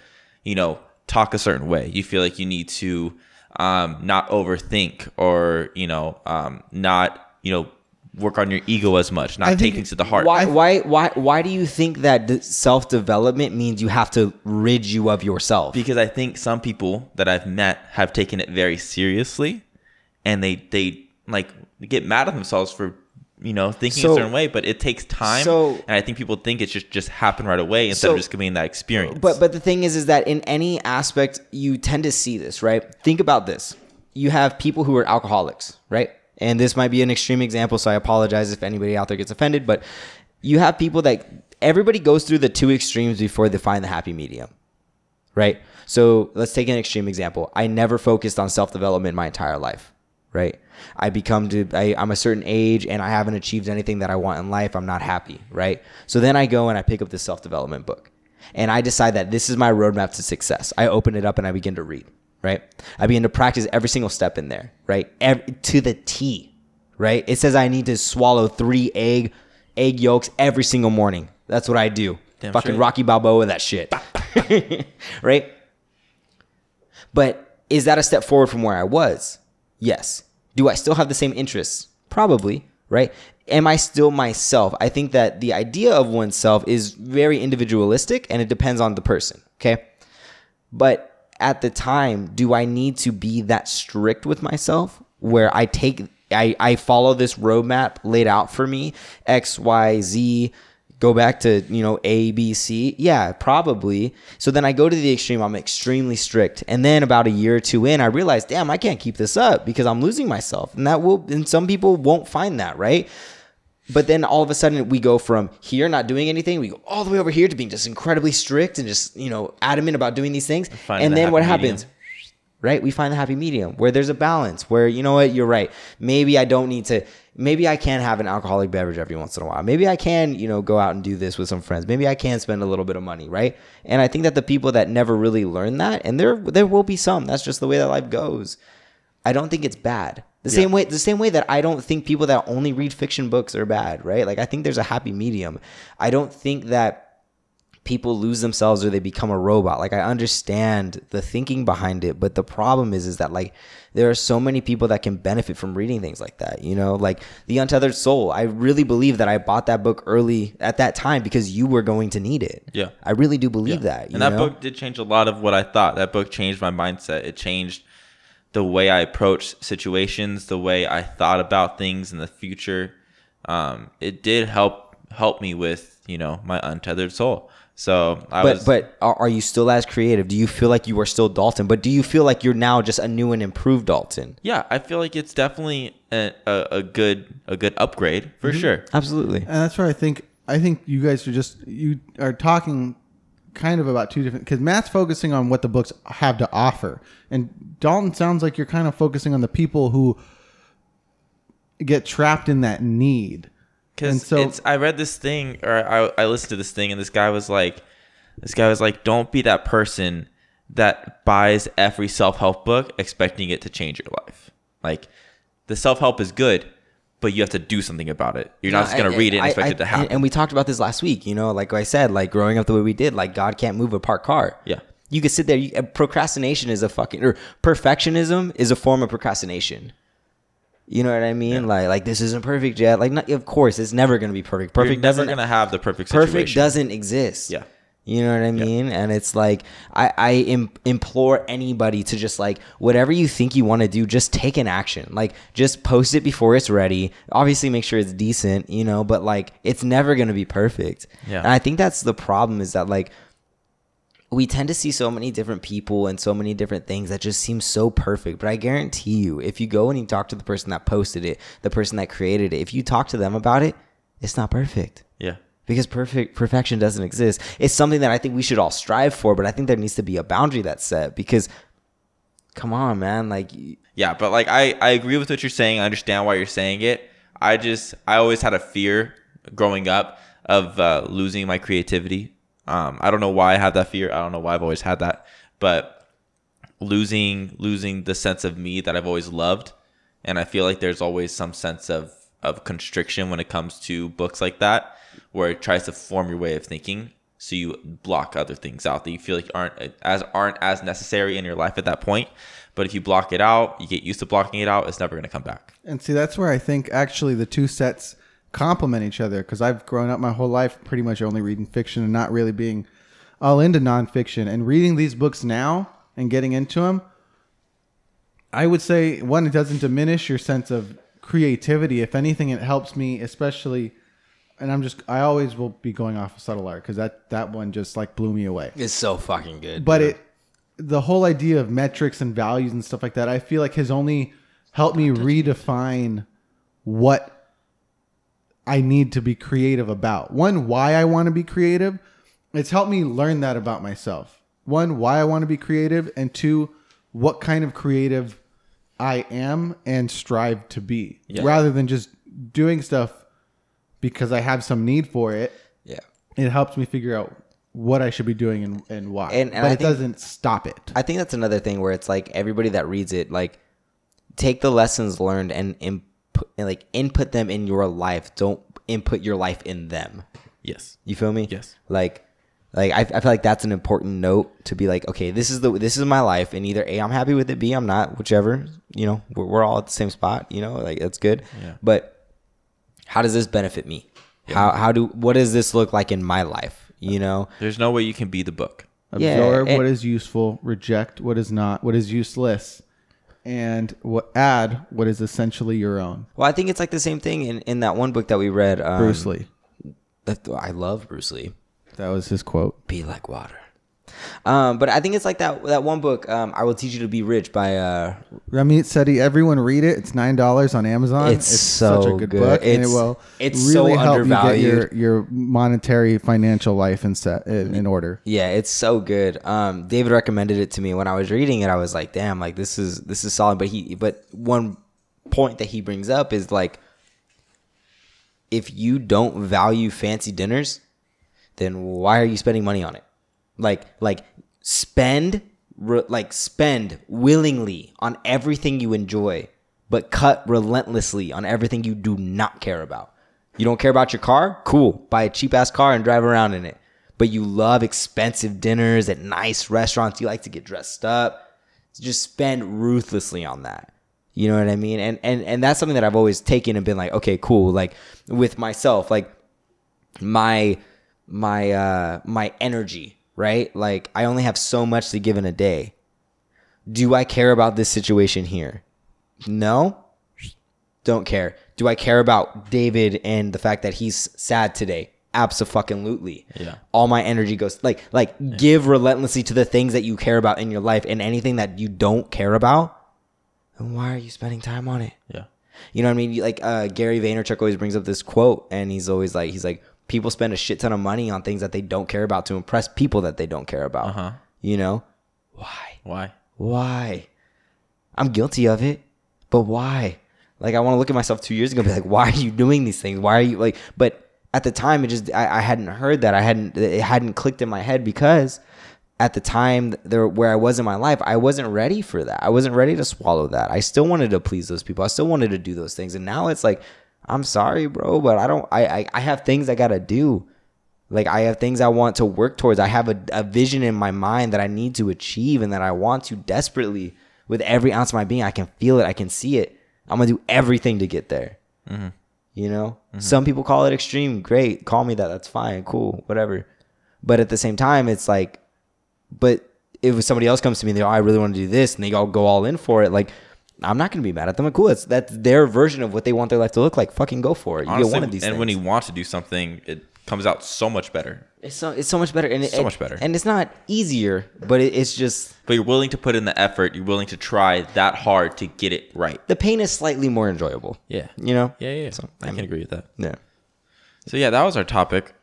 you know, talk a certain way? You feel like you need to um, not overthink or, you know, um, not, you know, work on your ego as much, not I take think- things to the heart. Why why why why do you think that self development means you have to rid you of yourself? because I think some people that I've met have taken it very seriously, and they they like get mad at themselves for you know thinking So- a certain way, but it takes time, so- and I think people think it just just happen right away instead So- of just getting that experience. But but the thing is, is that in any aspect, you tend to see this, right? Think about this: you have people who are alcoholics, right? And this might be an extreme example, so I apologize if anybody out there gets offended. But you have people that everybody goes through the two extremes before they find the happy medium, right? So let's take an extreme example. I never focused on self development my entire life, right? I become to I, I'm a certain age and I haven't achieved anything that I want in life. I'm not happy, right? So then I go and I pick up this self development book, and I decide that this is my roadmap to success. I open it up and I begin to read, right? I begin to practice every single step in there, right? Ev- to the T, right? It says I need to swallow three egg egg yolks every single morning. That's what I do. Damn Fucking straight. Rocky Balboa that shit. right? But is that a step forward from where I was? Yes. Do I still have the same interests? Probably, right? Am I still myself? I think that the idea of oneself is very individualistic and it depends on the person, okay? But at the time, do I need to be that strict with myself where I take I, I follow this roadmap laid out for me, X, Y, Z, go back to, you know, A, B, C? Yeah, probably. So then I go to the extreme, I'm extremely strict. And then about a year or two in, I realize, damn, I can't keep this up because I'm losing myself. And that will and some people won't find that, right? But then all of a sudden we go from here not doing anything, we go all the way over here to being just incredibly strict and just, you know, adamant about doing these things. And the then what happy medium. happens? Right? We find the happy medium where there's a balance, where you know what, you're right. Maybe I don't need to maybe I can have an alcoholic beverage every once in a while. Maybe I can, you know, go out and do this with some friends. Maybe I can spend a little bit of money, right? And I think that the people that never really learn that, and there there will be some, that's just the way that life goes. I don't think it's bad. The same way the same way that I don't think people that only read fiction books are bad, right? Like I think there's a happy medium. I don't think that people lose themselves or they become a robot. Like I understand the thinking behind it, but the problem is is that like there are so many people that can benefit from reading things like that, you know? Like The Untethered Soul. I really believe that I bought that book early at that time because you were going to need it. Yeah. I really do believe that. You and that know? book did change a lot of what I thought. That book changed my mindset. It changed the way I approached situations, the way I thought about things in the future. Um, it did help help me with you know my untethered soul. So I but was, but are, are you still as creative? Do you feel like you are still Dalton? But do you feel like you're now just a new and improved Dalton? yeah, I feel like it's definitely a, a, a good a good upgrade for Mm-hmm. sure. Absolutely. And that's where I think I think you guys are just you are talking kind of about two different because Matt's focusing on what the books have to offer, and Dalton sounds like you're kind of focusing on the people who get trapped in that need. And Because so- it's I read this thing or I, I listened to this thing and this guy was like this guy was like don't be that person that buys every self-help book expecting it to change your life. Like the self-help is good, but you have to do something about it. You're not just gonna I- read it and I- expect I- it to happen. And, we talked about this last week. You know, like I said, like growing up the way we did, like God can't move a parked car. Yeah. You could sit there. You, procrastination is a fucking or perfectionism is a form of procrastination. You know what I mean? Like, like this isn't perfect yet. Like, not, of course, it's never gonna be perfect. You're Perfect never doesn't gonna have the perfect situation. perfect doesn't exist. Yeah. You know what I mean? And it's like I, I Im- implore anybody to just like whatever you think you want to do, just take an action. Like just post it before it's ready. Obviously, make sure it's decent, you know. But like, it's never gonna be perfect. Yeah. And I think that's the problem is that like we tend to see so many different people and so many different things that just seem so perfect. But I guarantee you, if you go and you talk to the person that posted it, the person that created it, if you talk to them about it, it's not perfect Yeah. Because perfect perfection doesn't exist. It's something that I think we should all strive for, but I think there needs to be a boundary that's set because come on, man, like Yeah, but like I, I agree with what you're saying. I understand why you're saying it. I just I always had a fear growing up of uh, losing my creativity. Um, I don't know why I had that fear. I don't know why I've always had that, but losing losing the sense of me that I've always loved, and I feel like there's always some sense of of constriction when it comes to books like that, where it tries to form your way of thinking. So you block other things out that you feel like aren't as aren't as necessary in your life at that point. But if you block it out, you get used to blocking it out. It's never going to come back. And see, that's where I think actually the two sets complement each other because I've grown up my whole life pretty much only reading fiction and not really being all into nonfiction. And reading these books now and getting into them, I would say one, it doesn't diminish your sense of creativity. If anything, it helps me, especially. And I'm just, I always will be going off of subtle art because that that one just like blew me away. It's so fucking good. but it the whole idea of metrics and values and stuff like that i feel like has only helped me redefine what i need to be creative about. One why i want to be creative it's helped me learn that about myself. One why i want to be creative and two what kind of creative i am and strive to be. Yeah. rather than just doing stuff because i have some need for it yeah. it helps me figure out what I should be doing and, and why. And- and but I it think- doesn't stop it. I think that's another thing where it's like everybody that reads it, like take the lessons learned and input, and like input them in your life. Don't input your life in them. Yes. You feel me? Yes. Like, like I, I feel like that's an important note to be like, okay, this is the this is my life, and either a I'm happy with it, b I'm not, whichever. You know, we're, we're all at the same spot. You know, like that's good. Yeah. But how does this benefit me? How how do what does this look like in my life? You know, There's no way you can be the book. Yeah, Absorb and- what is useful, reject what is not, what is useless, and what add what is essentially your own. Well, I think it's like the same thing in, in that one book that we read. Um, Bruce Lee. that- I love Bruce Lee. That was his quote. Be like water. Um, but I think it's like that that one book. Um, I will teach you to be rich by uh, Ramit Sethi, everyone read it. It's nine dollars on Amazon. It's so such a good, good. book, and it will it's so really help you get your, undervalued. your monetary financial life in set in, in order. Yeah, it's so good. Um, David recommended it to me when I was reading it. I was like, damn, like this is this is solid. But he, but one point that he brings up is like, if you don't value fancy dinners, then why are you spending money on it? Like, like spend, re- like spend willingly on everything you enjoy, but cut relentlessly on everything you do not care about. You don't care about your car? Cool. Buy a cheap ass car and drive around in it. But you love expensive dinners at nice restaurants. You like to get dressed up. Just spend ruthlessly on that. You know what I mean? And and and that's something that I've always taken and been like, okay, cool. Like with myself, like my my uh my energy, right? Like I only have so much to give in a day. Do I care about this situation here? No. Don't care. Do I care about David and the fact that he's sad today? Absolutely. Yeah. All my energy goes like like give relentlessly to the things that you care about in your life and anything that you don't care about. Then why are you spending time on it? Yeah. You know what I mean? Like uh, Gary Vaynerchuk always brings up this quote, and he's always like, he's like, people spend a shit ton of money on things that they don't care about to impress people that they don't care about. Uh-huh. You know, why? Why? Why? I'm guilty of it, but why? Like I want to look at myself two years ago and be like, why are you doing these things? Why are you like? But at the time, it just I, I hadn't heard that. I hadn't it hadn't clicked in my head because at the time there where I was in my life, I wasn't ready for that. I wasn't ready to swallow that. I still wanted to please those people. I still wanted to do those things, and now it's like, I'm sorry, bro, but I don't. I I, I have things I gotta do. Like I have things I want to work towards. I have a, a vision in my mind that I need to achieve and that I want to desperately with every ounce of my being. I can feel it. I can see it. I'm gonna do everything to get there. Mm-hmm. You know, mm-hmm. some people call it extreme. Great, call me that. That's fine. Cool, whatever. But at the same time, it's like, but if somebody else comes to me and they, oh, I really want to do this, and they all go all in for it, like. I'm not gonna be mad at them. Like, cool. It's that's their version of what they want their life to look like. Fucking go for it. You get one of these. and things. when you want to do something, it comes out so much better. It's so it's so much better, and it, So much better. and it's not easier, but it, it's just But you're willing to put in the effort. You're willing to try that hard to get it right. the pain is slightly more enjoyable. Yeah. you know. Yeah, yeah. So, I I can agree with that. Yeah. So yeah, that was our topic.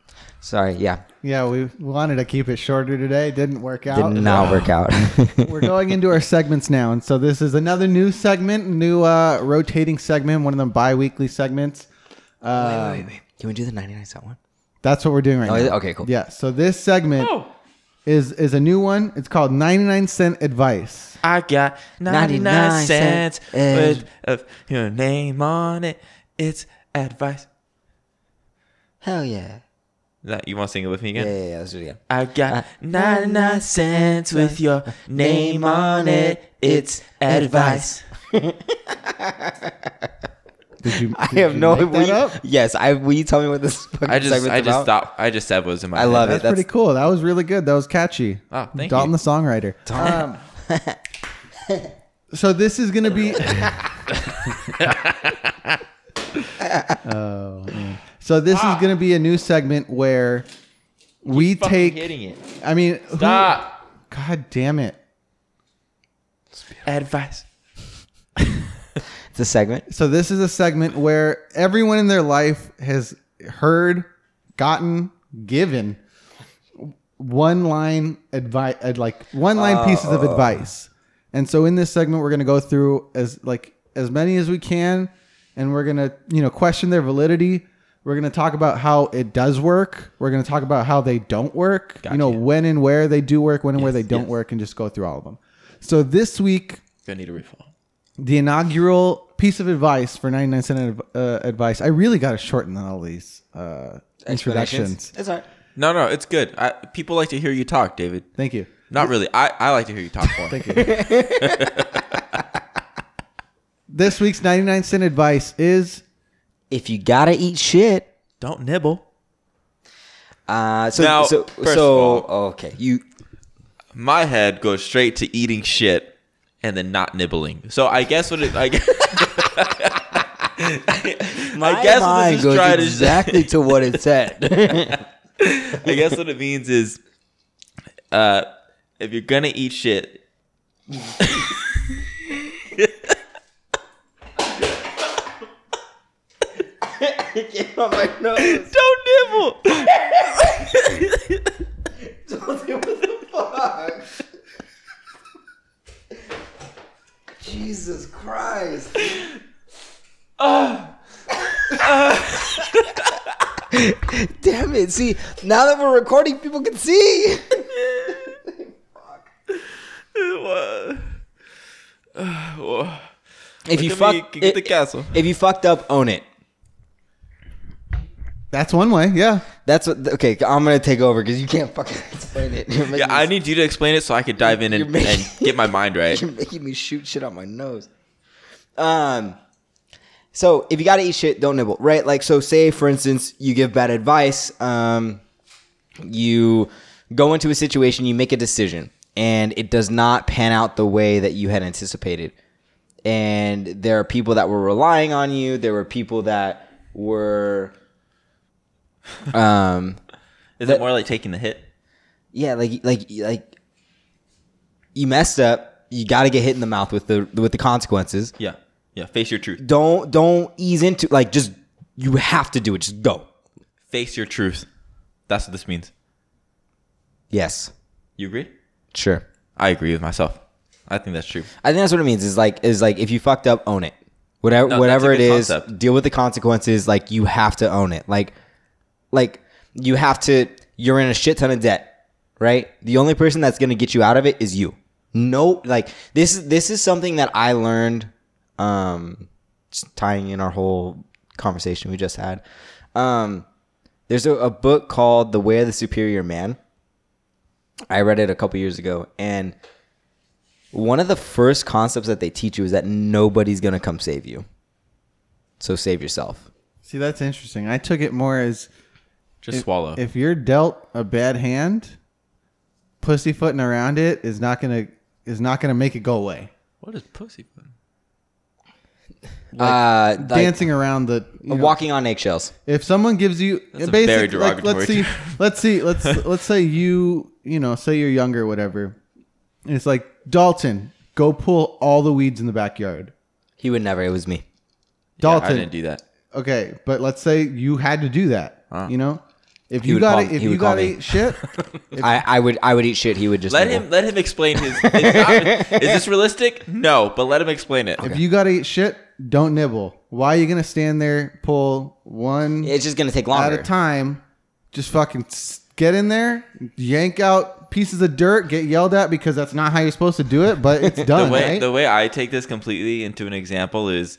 Sorry. Yeah. Yeah, we wanted to keep it shorter today. Didn't work out. Did not work out. We're going into our segments now, and so this is another new segment, new uh, rotating segment, one of them bi-weekly segments. Uh, wait, wait, wait. Can we do the 99 cent one? That's what we're doing right Oh, now. Okay, cool. Yeah. So this segment is is a new one. It's called 99 cent advice. I got 99 99 cents cents and- with of your name on it. It's advice. Hell yeah. That you want to sing it with me again? yeah, yeah. yeah. Let's do it again. I got 99 cents with your name on it. It's advice. Did you? I have you no. make Will that you, up? yes, I. Will you tell me what this I just segment's I just about? thought I just said what was in my I head. love it. That's, That's- pretty cool. That was really good. That was catchy. Oh, thank you. Dalton, you. the songwriter. Um, so this is gonna be. oh man. So this is ah. gonna be a new segment where we Fucking take. hitting it. I mean, who- Stop. God damn it. Advice. It's a segment. So this is a segment where everyone in their life has heard, gotten, given one line advice, like one line uh, pieces of uh. advice. And so in this segment, we're gonna go through as like as many as we can, and we're gonna you know question their validity. We're gonna talk about how it does work. We're gonna talk about how they don't work. You know when and where they do work, when and where they don't yes. work, and just go through all of them. So this week Gonna need a refill. the inaugural piece of advice for 99 cent adv- uh, advice. I really got to shorten all these uh, introductions. It's all right. No, no, it's good. I, people like to hear you talk, David. Thank you. Not really. I, I like to hear you talk more. Thank you. this week's 99 cent advice is If you gotta eat shit, Don't nibble. uh, so Now, so first so of all- okay, you my head goes straight to eating shit and then not nibbling. So I guess what it I guess, My guess what mind this is goes trying to- exactly to what it said. I guess what it means is uh if you're gonna eat shit Get on my nose. don't nibble. Don't do what the fuck? Jesus Christ. Damn it. See, now that we're recording, people can see. If you fuck at me, kick the if- castle. if you fucked up, own it. That's one way. Yeah. That's what. Okay, I'm gonna take over because you can't fucking explain it. Yeah, me I need you to explain it so I could dive in and, making- and get my mind right. You're making me shoot shit out my nose. Um, so if you gotta eat shit, don't nibble, right? Like, so say for instance, you give bad advice. Um, you go into a situation, you make a decision, and it does not pan out the way that you had anticipated. And there are people that were relying on you. There were people that were, um, Is it more like taking the hit? yeah, like like like you messed up. You got to get hit in the mouth with the with the consequences. Yeah. Yeah. Face your truth. Don't don't ease into like just you have to do it. Just go. Face your truth. That's what this means. Yes, You agree? sure. I agree with myself. I think that's true. I think that's what it means. Is like is like if you fucked up, own it. Whatever No, whatever it good is, concept. deal with the consequences. Like you have to own it. Like like you have to. You're in a shit ton of debt, right? The only person that's gonna get you out of it is you. No, like this is this is something that I learned. Um, tying in our whole conversation we just had. Um, there's a, a book called The Way of the Superior Man. I read it a couple years ago, and one of the first concepts that they teach you is that nobody's gonna come save you. So save yourself. See, that's interesting. I took it more as Just if, swallow. If you're dealt a bad hand, pussyfooting around it is not gonna is not gonna make it go away. what is pussyfoot? uh, like, Dancing around the you know, walking on eggshells. If someone gives you That's a basic, very like, let's see, let's see, let's let's say you you know say you're younger, or whatever. And it's like Dalton, go pull all the weeds in the backyard. He would never. It was me. Yeah, I Dalton, didn't do that. okay, but let's say you had to do that. Huh. You know, if He you got call- to if you got to eat shit, I, I would. I would eat shit. He would just Let nibble. him let him explain his. It's not, is this realistic? No, but let him explain it. if you got to eat shit, don't nibble. Why are you gonna stand there, pull one It's just gonna take at longer. a time? Just fucking get in there, yank out pieces of dirt, get yelled at because that's not how you're supposed to do it, but it's done, the way right? the way I take this completely into an example is,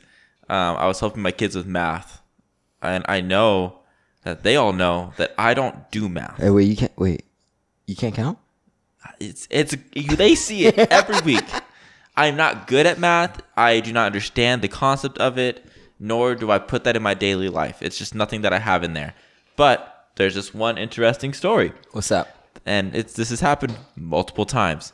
um, I was helping my kids with math, and I know that they all know that I don't do math. Hey, wait, you can't. Wait, you can't count. It's it's they see it every week. I am not good at math. I do not understand the concept of it, nor do I put that in my daily life. It's just nothing that I have in there. But there's this one interesting story. What's up? and it's this has happened multiple times.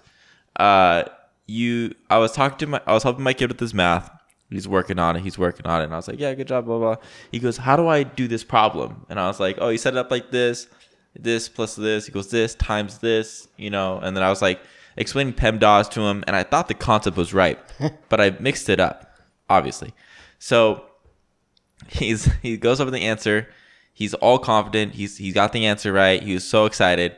Uh, you, I was talking to my, I was helping my kid with his math. He's working on it. He's working on it, and I was like, "Yeah, good job." Blah blah. He goes, "How do I do this problem?" And I was like, "Oh, you set it up like this, this plus this equals this times this, you know." And then I was like explaining PEMDAS to him, and I thought the concept was right, but I mixed it up, obviously. So he's he goes over the answer. He's all confident. He's he got the answer right. He was so excited,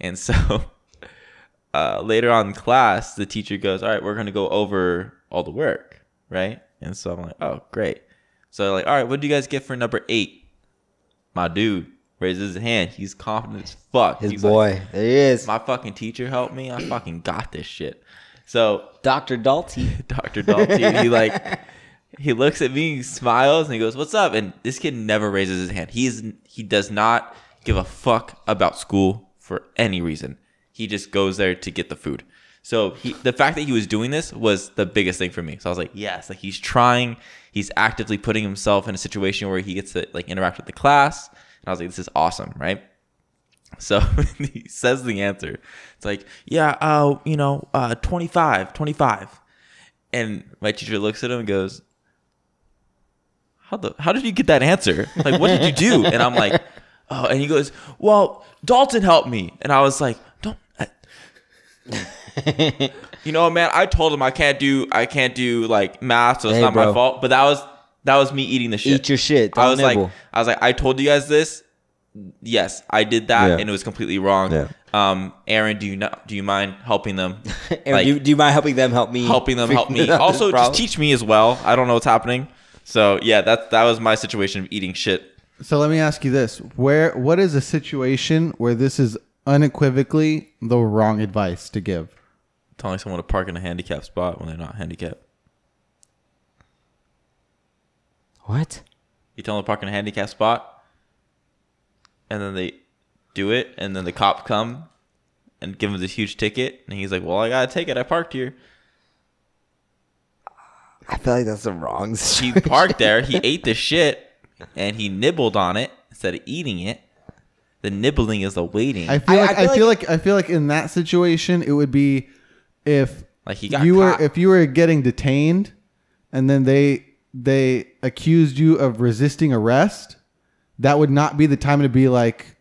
and so uh, later on in class, the teacher goes, "All right, we're gonna go over all the work, right?" And so I'm like, oh, "Oh, great." So like, all right, what do you guys get for number eight? My dude raises his hand. He's confident as fuck. His He's like, boy. there he is. my fucking teacher helped me. I fucking got this shit. So Dr. Dalty. Dr. Dalton, he like he looks at me, he smiles, and he goes, "What's up?" And this kid never raises his hand. He's he does not give a fuck about school for any reason. He just goes there to get the food. So he, the fact that he was doing this was the biggest thing for me. So I was like, yes, like he's trying. He's actively putting himself in a situation where he gets to like interact with the class. And I was like, this is awesome, right? So he says the answer. It's like, yeah, uh, you know, uh, 25, 25. And my teacher looks at him and goes, how the how did you get that answer? Like, what did you do? And I'm like, oh, and he goes, well, Dalton helped me. And I was like, don't. I, you know, man, I told him I can't do I can't do like math, so it's Hey, not my fault. But that was that was me eating the shit. Eat your shit. I Don't was nibble. like, I was like, I told you guys this. Yes, I did that, Yeah. and it was completely wrong. Yeah. Um, Aaron, do you not do you mind helping them? Aaron, like, do, you, do you mind helping them help me? helping them help me. figure out this Also, just teach me as well. I don't know what's happening. So yeah, that that was my situation of eating shit. So let me ask you this: Where what is a situation where this is unequivocally the wrong advice to give? Telling someone to park in a handicapped spot when they're not handicapped. What? You tell them to park in a handicapped spot, and then they do it, and then the cop come and give him this huge ticket, and he's like, "Well, I gotta take it. I parked here." I feel like that's the wrong. He situation. parked there. He ate the shit, and he nibbled on it instead of eating it. The nibbling is the waiting. I feel I- like I I feel feel, like, I feel like in that situation it would be if Like, he got you caught. were if you were getting detained and then they they accused you of resisting arrest, that would not be the time to be like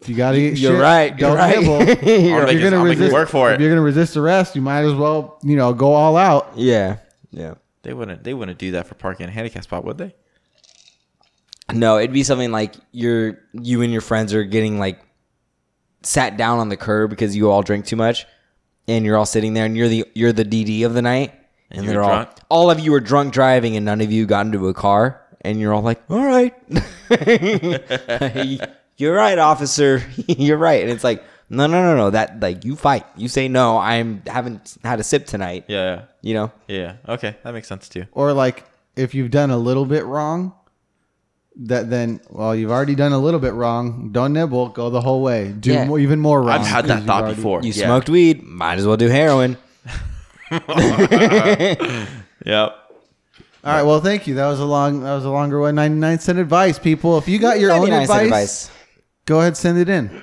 if you got to eat You're shit, right, you're Don't right. You're If right. I'll you're gonna I'll it resist work for If you're gonna resist arrest, you might as well you know go all out. yeah. Yeah. they wouldn't. They wouldn't do that for parking in a handicap spot, would they? No, it'd be something like you're you and your friends are getting like sat down on the curb because you all drink too much, and you're all sitting there, and you're the you're the DD of the night, and, And they're you're all drunk? all of you are drunk driving, and none of you got into a car, and you're all like, all right, you're right, officer, you're right, and it's like. No, no, no, no. That like you fight. You say no. I'm haven't had a sip tonight. Yeah. You know. Yeah. Okay, that makes sense too. Or like if you've done a little bit wrong, that then well you've already done a little bit wrong. Don't nibble. Go the whole way. Do Yeah. more, even more wrong. I've had that thought already- before. You Yeah. smoked weed. Might as well do heroin. Yep. All right. Well, thank you. That was a long. That was a longer one. Ninety nine cent advice, people. If you got your own 99 cent advice, go ahead send it in.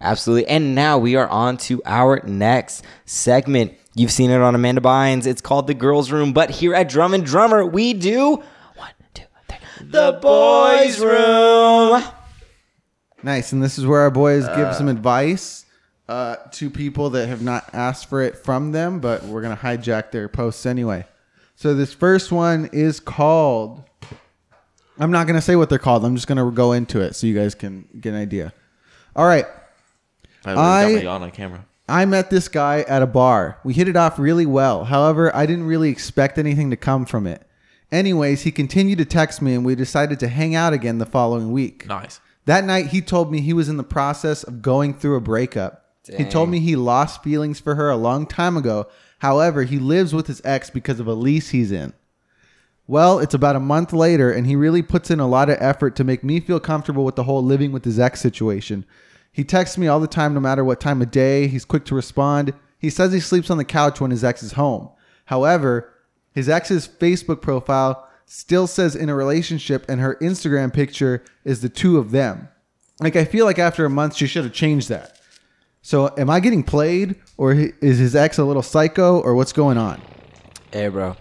Absolutely. And now we are on to our next segment. You've seen it on Amanda Bynes. It's called The Girls Room. But here at Drum and Drummer, we do one, two, three. The Boys Room. Nice. And this is where our boys give some advice uh, to people that have not asked for it from them, but we're gonna hijack their posts anyway. So this first one is called. I'm not gonna say what they're called. I'm just gonna go into it so you guys can get an idea. All right. I, I- got my yawn on camera. I met this guy at a bar. We hit it off really well. However, I didn't really expect anything to come from it. Anyways, he continued to text me and we decided to hang out again the following week. Nice. That night, he told me he was in the process of going through a breakup. He told me he lost feelings for her a long time ago. However, he lives with his ex because of a lease he's in. Well, it's about a month later, and he really puts in a lot of effort to make me feel comfortable with the whole living with his ex situation. He texts me all the time, no matter what time of day. He's quick to respond. He says he sleeps on the couch when his ex is home. However, his ex's Facebook profile still says in a relationship, and her Instagram picture is the two of them. Like, I feel like after a month, she should have changed that. So, am I getting played, or is his ex a little psycho, or what's going on? Hey, bro.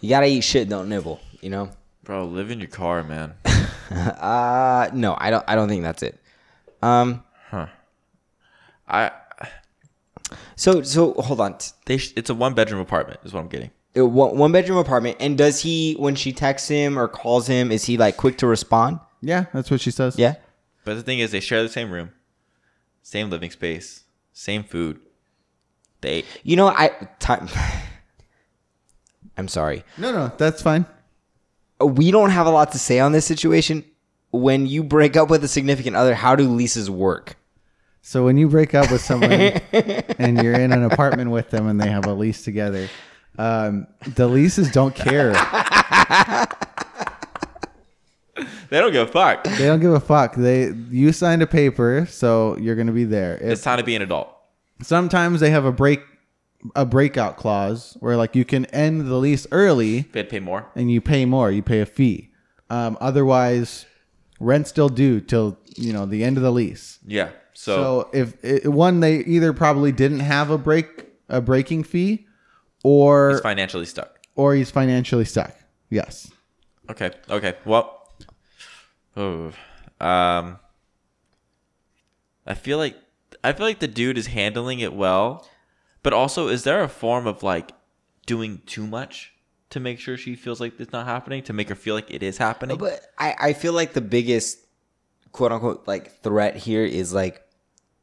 You gotta eat shit, don't nibble. You know? Bro, live in your car, man. Uh no, I don't I don't think that's it. Um huh? I so so hold on. they sh- it's a one bedroom apartment is what I'm getting. It- one one bedroom apartment and does he when she texts him or calls him is he like quick to respond? Yeah, that's what she says. Yeah. But the thing is, they share the same room, same living space, same food. They You know, I time. I'm sorry. No, no, that's fine. Uh, we don't have a lot to say on this situation. When you break up with a significant other, how do leases work? So when you break up with someone and you're in an apartment with them and they have a lease together, um, the leases don't care. they don't give a fuck. They don't give a fuck. They you signed a paper, so you're gonna be there. It's time to be an adult. sometimes they have a break a breakout clause where like you can end the lease early They had to pay more. and you pay more. You pay a fee. Um, otherwise, Rent still due till you know the end of the lease. Yeah. So, So if it, one, they either probably didn't have a break a breaking fee, or he's financially stuck. or he's financially stuck. Yes. Okay. Okay. Well, oh, um, I feel like I feel like the dude is handling it well, but also, is there a form of like doing too much to make sure she feels like it's not happening to make her feel like it is happening? But I, I feel like the biggest quote unquote like threat here is like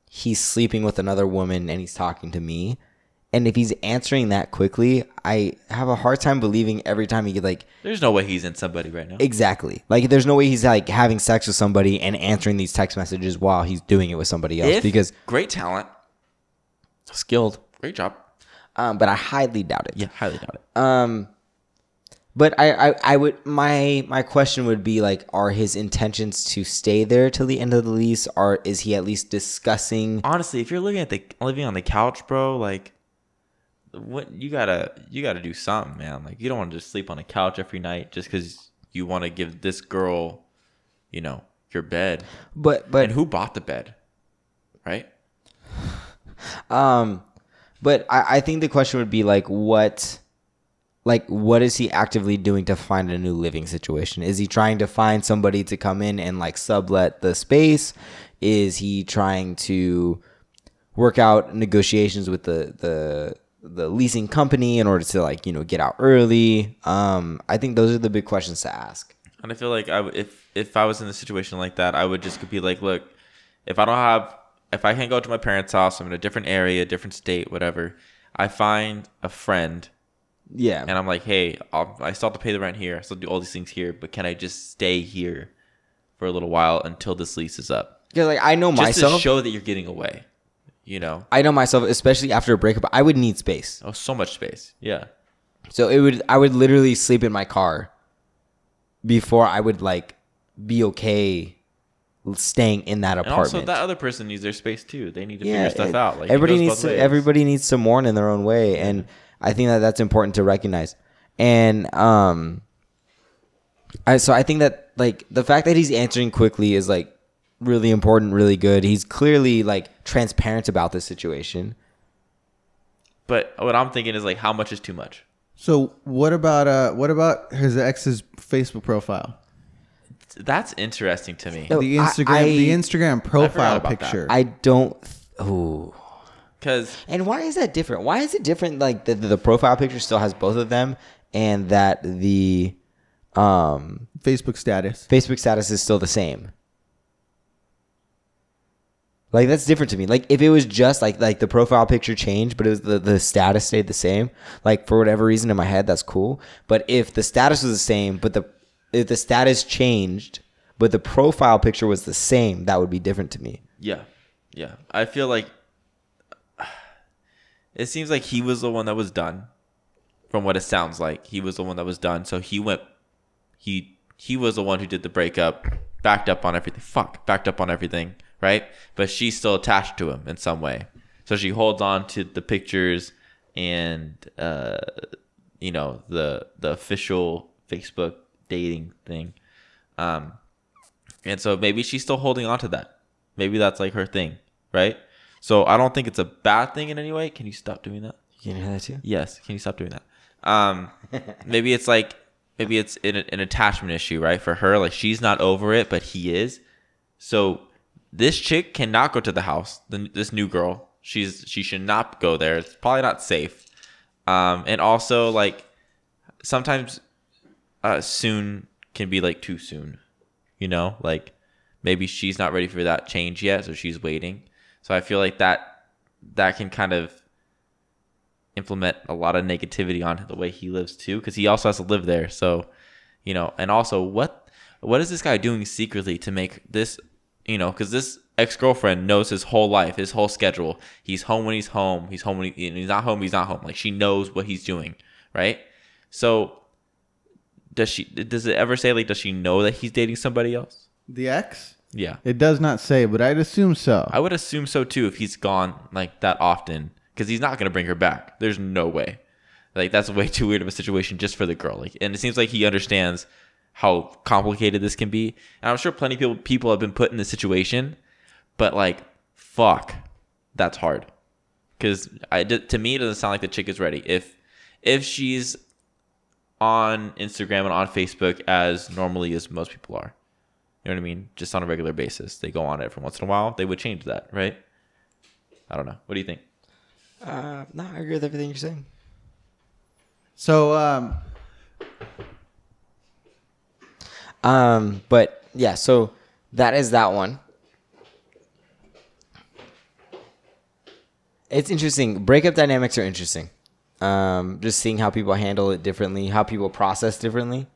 he's sleeping with another woman and he's talking to me. And if he's answering that quickly, I have a hard time believing every time he get like There's no way he's in somebody right now. exactly. Like there's no way he's like having sex with somebody and answering these text messages while he's doing it with somebody else If- because great talent, skilled. great job. Um, but I highly doubt it. Yeah, highly doubt it. Um, but I, I, I would my my question would be like, are his intentions to stay there till the end of the lease, or is he at least discussing? Honestly, if you're living at the living on the couch, bro, like what you gotta you gotta do something, man. Like you don't want to just sleep on a couch every night just because you want to give this girl, you know, your bed. But but And who bought the bed? Right? um, but I, I think the question would be like, what, like what is he actively doing to find a new living situation? Is he trying to find somebody to come in and like sublet the space? Is he trying to work out negotiations with the the the leasing company in order to like you know get out early um i think those are the big questions to ask And I feel like I w- if if I was in a situation like that, I would just be like, look, if I don't have, if I can't go to my parents' house, I'm in a different area, different state, whatever. I find a friend yeah and I'm like, hey, I'll, I still have to pay the rent here. I still do all these things here, but can I just stay here for a little while until this lease is up? because like i know Just myself to show that you're getting away. You know, i know myself especially after a breakup i would need space oh, so much space. Yeah, so it would i would literally sleep in my car before i would like be okay staying in that and apartment also that other person needs their space too. They need to yeah, figure stuff it- out. Like everybody needs to ways. everybody needs to mourn in their own way, and I think that that's important to recognize. And um, I so I think that like the fact that he's answering quickly is like really important, really good. He's clearly like transparent about this situation. But what I'm thinking is like, how much is too much? So what about uh what about his ex's Facebook profile? That's interesting to me. No, The I- Instagram the Instagram profile about that. picture. I don't. Ooh. Because And why is that different? Why is it different? Like the, the profile picture still has both of them, and that the um Facebook status. Facebook status is still the same. Like that's different to me. Like if it was just like like the profile picture changed, but it was the, the status stayed the same. Like for whatever reason in my head, that's cool. But if the status was the same, but the if the status changed, but the profile picture was the same, that would be different to me. Yeah. Yeah. I feel like it seems like he was the one that was done. From what it sounds like, he was the one that was done. So he went he he was the one who did the breakup, backed up on everything. Fuck, backed up on everything, right? But she's still attached to him in some way. So she holds on to the pictures and uh you know, the the official Facebook dating thing. Um and so maybe she's still holding on to that. Maybe that's like her thing, right? So I don't think it's a bad thing in any way. Can you stop doing that? Can you can hear that too. Yes. Can you stop doing that? Um, maybe it's like maybe it's an, an attachment issue, right? For her, like she's not over it, but he is. So this chick cannot go to the house. The, this new girl, she's she should not go there. It's probably not safe. Um, and also like sometimes uh, soon can be like too soon. You know, like maybe she's not ready for that change yet, so she's waiting. So I feel like that that can kind of implement a lot of negativity on the way he lives too, because he also has to live there. So, you know, and also what what is this guy doing secretly to make this, you know, because this ex girlfriend knows his whole life, his whole schedule. He's home when he's home. He's home when he, he's not home. He's not home. Like she knows what he's doing, right? So, does she? Does it ever say like? Does she know that he's dating somebody else? The ex. Yeah, It does not say, but I'd assume so. I would assume so too if he's gone like that often because he's not gonna bring her back. There's no way. Like that's way too weird of a situation just for the girl. Like, and it seems like he understands how complicated this can be. And I'm sure plenty of people people have been put in this situation, but like, fuck, that's hard. Because I to me, it doesn't sound like the chick is ready. If if she's on Instagram and on Facebook as normally as most people are, you know what I mean? Just on a regular basis, they go on it from once in a while. They would change that, right? I don't know. What do you think? Uh, no, I agree with everything you're saying. So um, Um, but yeah, so that is that one. It's interesting. Breakup dynamics are interesting. Um, just seeing how people handle it differently, how people process differently.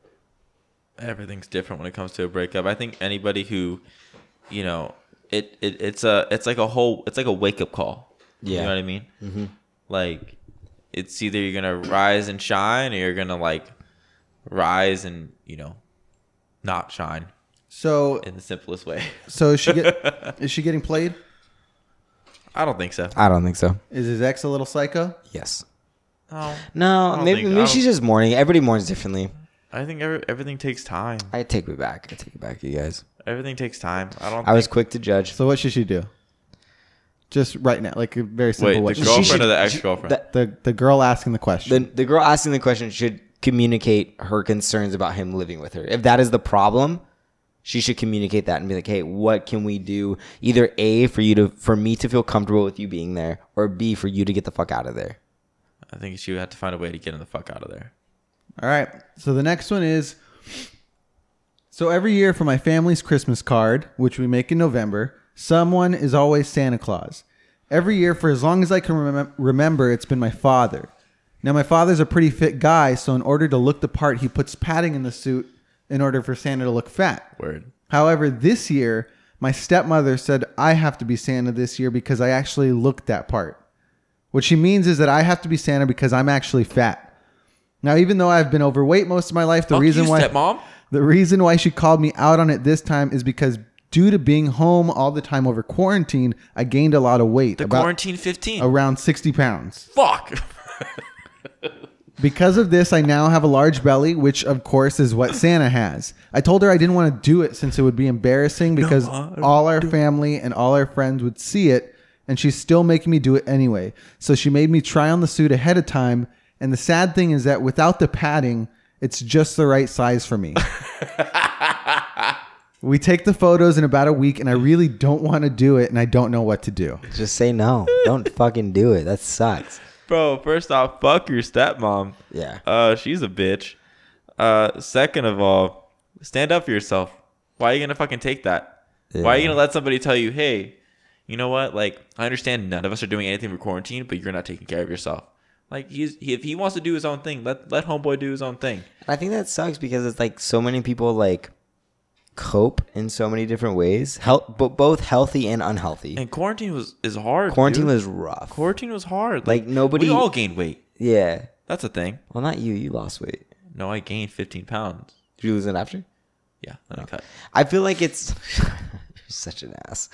everything's different when it comes to a breakup. I think anybody who, you know, it, it it's a it's like a whole it's like a wake up call. Yeah. you know what I mean. Mm-hmm. Like, it's either you're gonna rise and shine, or you're gonna like rise and you know, not shine so in the simplest way. so is she get is she getting played? I don't think so. I don't think so. Is his ex a little psycho? Yes. No, No, don't maybe think- I maybe don't- she's just mourning. Everybody mourns differently. I think every, everything takes time. I take it back. I take it back, you guys. Everything takes time. I don't. I was quick to judge. So what should she do? Just right now, like a very simple. Wait, what the girlfriend should- or the ex girlfriend? that- the the girl asking the question. the the girl asking the question should communicate her concerns about him living with her. If that is the problem, she should communicate that and be like, "Hey, what can we do? Either A for you to for me to feel comfortable with you being there, or B for you to get the fuck out of there." I think she would have to find a way to get him the fuck out of there. All right. So the next one is So every year for my family's Christmas card, which we make in November, someone is always Santa Claus. Every year for as long as I can remem- remember, it's been my father. Now my father's a pretty fit guy, so in order to look the part, he puts padding in the suit in order for Santa to look fat. Word. However, this year, my stepmother said I have to be Santa this year because I actually looked that part. What she means is that I have to be Santa because I'm actually fat. Now, even though I've been overweight most of my life, the Fuck reason you, why stepmom. the reason why she called me out on it this time is because due to being home all the time over quarantine, I gained a lot of weight, The about quarantine 15. around 60 pounds. Fuck. Because of this, I now have a large belly, which of course is what Santa has. I told her I didn't want to do it since it would be embarrassing because all our family and all our friends would see it, and she's still making me do it anyway. So she made me try on the suit ahead of time, and the sad thing is that without the padding, it's just the right size for me. we take the photos in about a week, and I really don't want to do it, and I don't know what to do. Just say no. Don't fucking do it. That sucks. Bro, first off, fuck your stepmom. Yeah. Uh, she's a bitch. Uh, second of all, stand up for yourself. Why are you gonna fucking take that? Why are you gonna let somebody tell you, hey, you know what? Like, I understand none of us are doing anything for quarantine, but you're not taking care of yourself. Like, he's he, if he wants to do his own thing, let let homeboy do his own thing. I think that sucks because it's like so many people like cope in so many different ways, health, but both healthy and unhealthy. And quarantine was is hard. Quarantine dude. was rough. quarantine was hard. Like, nobody- We all gained weight. yeah. That's a thing. Well, not you. You lost weight. No, I gained 15 pounds. Did you lose it after? Yeah, then I cut. I feel like it's such an ass.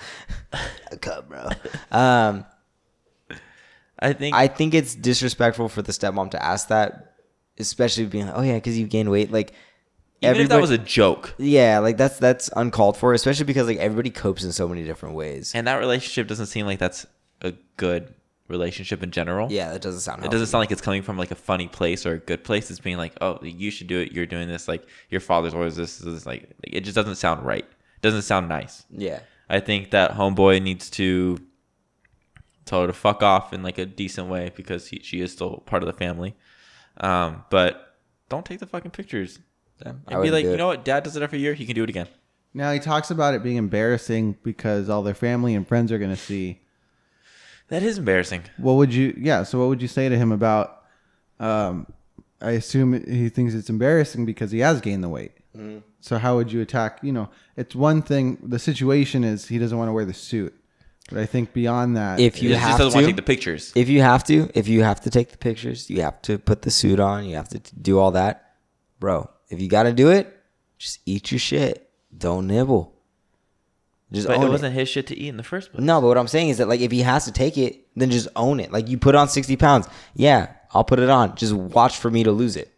Cut, bro. Um, I think I think it's disrespectful for the stepmom to ask that, especially being like, "Oh yeah, because you gained weight." Like, even if that was a joke, yeah, like that's that's uncalled for, especially because like everybody copes in so many different ways. and that relationship doesn't seem like that's a good relationship in general. yeah, that doesn't sound. It doesn't sound like it's coming from like a funny place or a good place. It's being like, oh, you should do it. You're doing this. Like your father's always this. this, this. Like it just doesn't sound right. It doesn't sound nice. Yeah, I think that homeboy needs to tell her to fuck off in like a decent way because he, she is still part of the family. Um, but don't take the fucking pictures. I And be like, you know what? Dad does it every year. He can do it again. Now he talks about it being embarrassing because all their family and friends are going to see. That is embarrassing. What would you? Yeah. So what would you say to him about? Um, I assume he thinks it's embarrassing because he has gained the weight. Mm-hmm. So how would you attack? You know, it's one thing. The situation is he doesn't want to wear the suit, but I think beyond that, If you have doesn't to, to take the pictures. if you have to, if you have to take the pictures, you have to put the suit on. You have to do all that, bro. If you got to do it, just eat your shit. Don't nibble. Just But own it it. wasn't his shit to eat in the first place. No, but what I'm saying is that like if he has to take it, then just own it. Like you put on 60 pounds. Yeah, I'll put it on. Just watch for me to lose it.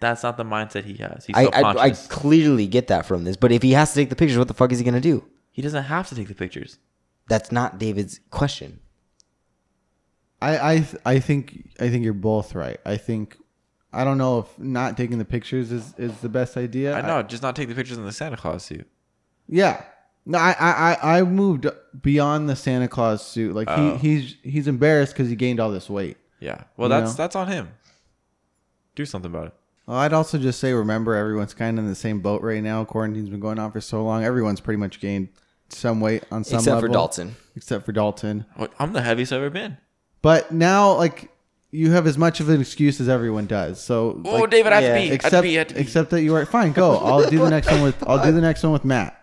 That's not the mindset he has. He's I, I I clearly get that from this. But if he has to take the pictures, what the fuck is he gonna do? he doesn't have to take the pictures. That's not David's question. I I th- I think I think you're both right. I think I don't know if not taking the pictures is, is the best idea. I know, just not take the pictures in the Santa Claus suit. yeah. No, I, I I I moved beyond the Santa Claus suit. Like Oh. he he's he's embarrassed because he gained all this weight. Yeah. Well, that's know? that's on him. Do something about it. Well, I'd also just say, remember, everyone's kind of in the same boat right now. Quarantine's been going on for so long. Everyone's pretty much gained some weight on some Except for. Dalton. Except for Dalton. I'm the heaviest I've ever been. But now, like, you have as much of an excuse as everyone does. So, Oh, like, David, I have yeah. to be. I have to except be. I have to be. except that you are fine. Go. I'll do the next one with. I'll do the next one with Matt.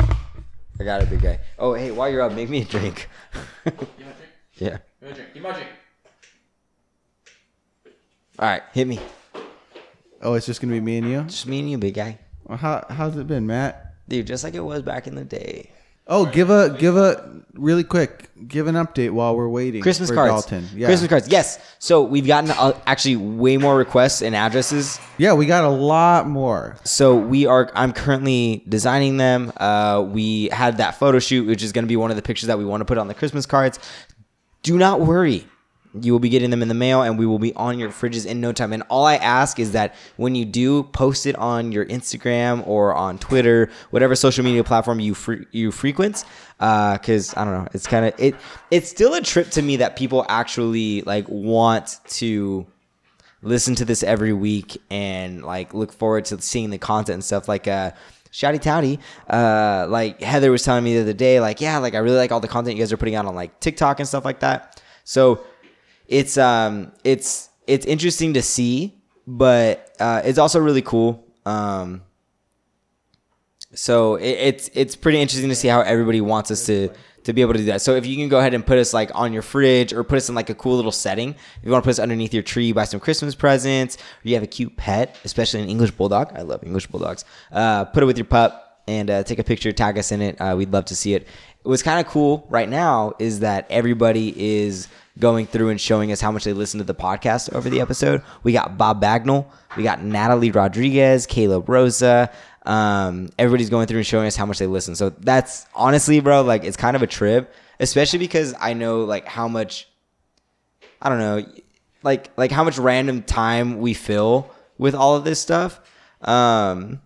I got it, big guy. Oh, hey, while you're up, make me a drink. yeah. All right, hit me. Oh, it's just gonna be me and you. Just me and you, big guy. Well, how how's it been, Matt? Dude, just like it was back in the day. Oh, give a give a really quick give an update while we're waiting. Christmas for cards. Dalton. Yeah. Christmas cards. Yes. So we've gotten uh, actually way more requests and addresses. Yeah, we got a lot more. So we are. I'm currently designing them. Uh, we had that photo shoot, which is going to be one of the pictures that we want to put on the Christmas cards. Do not worry. You will be getting them in the mail, and we will be on your fridges in no time. And all I ask is that when you do post it on your Instagram or on Twitter, whatever social media platform you fre- you frequent, because I don't know, it's kind of it. It's still a trip to me that people actually like want to listen to this every week and like look forward to seeing the content and stuff like uh Shouty Touty, uh, like Heather was telling me the other day, like, yeah, like I really like all the content you guys are putting out on like TikTok and stuff like that. So it's um it's it's interesting to see, but uh, it's also really cool. Um, so it, it's it's pretty interesting to see how everybody wants us to to be able to do that. So if you can go ahead and put us like on your fridge or put us in like a cool little setting, if you want to put us underneath your tree, buy some Christmas presents, or you have a cute pet, especially an English bulldog. I love English bulldogs. Uh, put it with your pup and uh, take a picture, tag us in it. Uh, we'd love to see it. What's kind of cool right now is that everybody is going through and showing us how much they listen to the podcast over the episode. We got Bob Bagnall, we got Natalie Rodriguez, Caleb Rosa. Um, everybody's going through and showing us how much they listen. So that's honestly, bro, like it's kind of a trip, especially because I know like how much I don't know, like like how much random time we fill with all of this stuff. Um,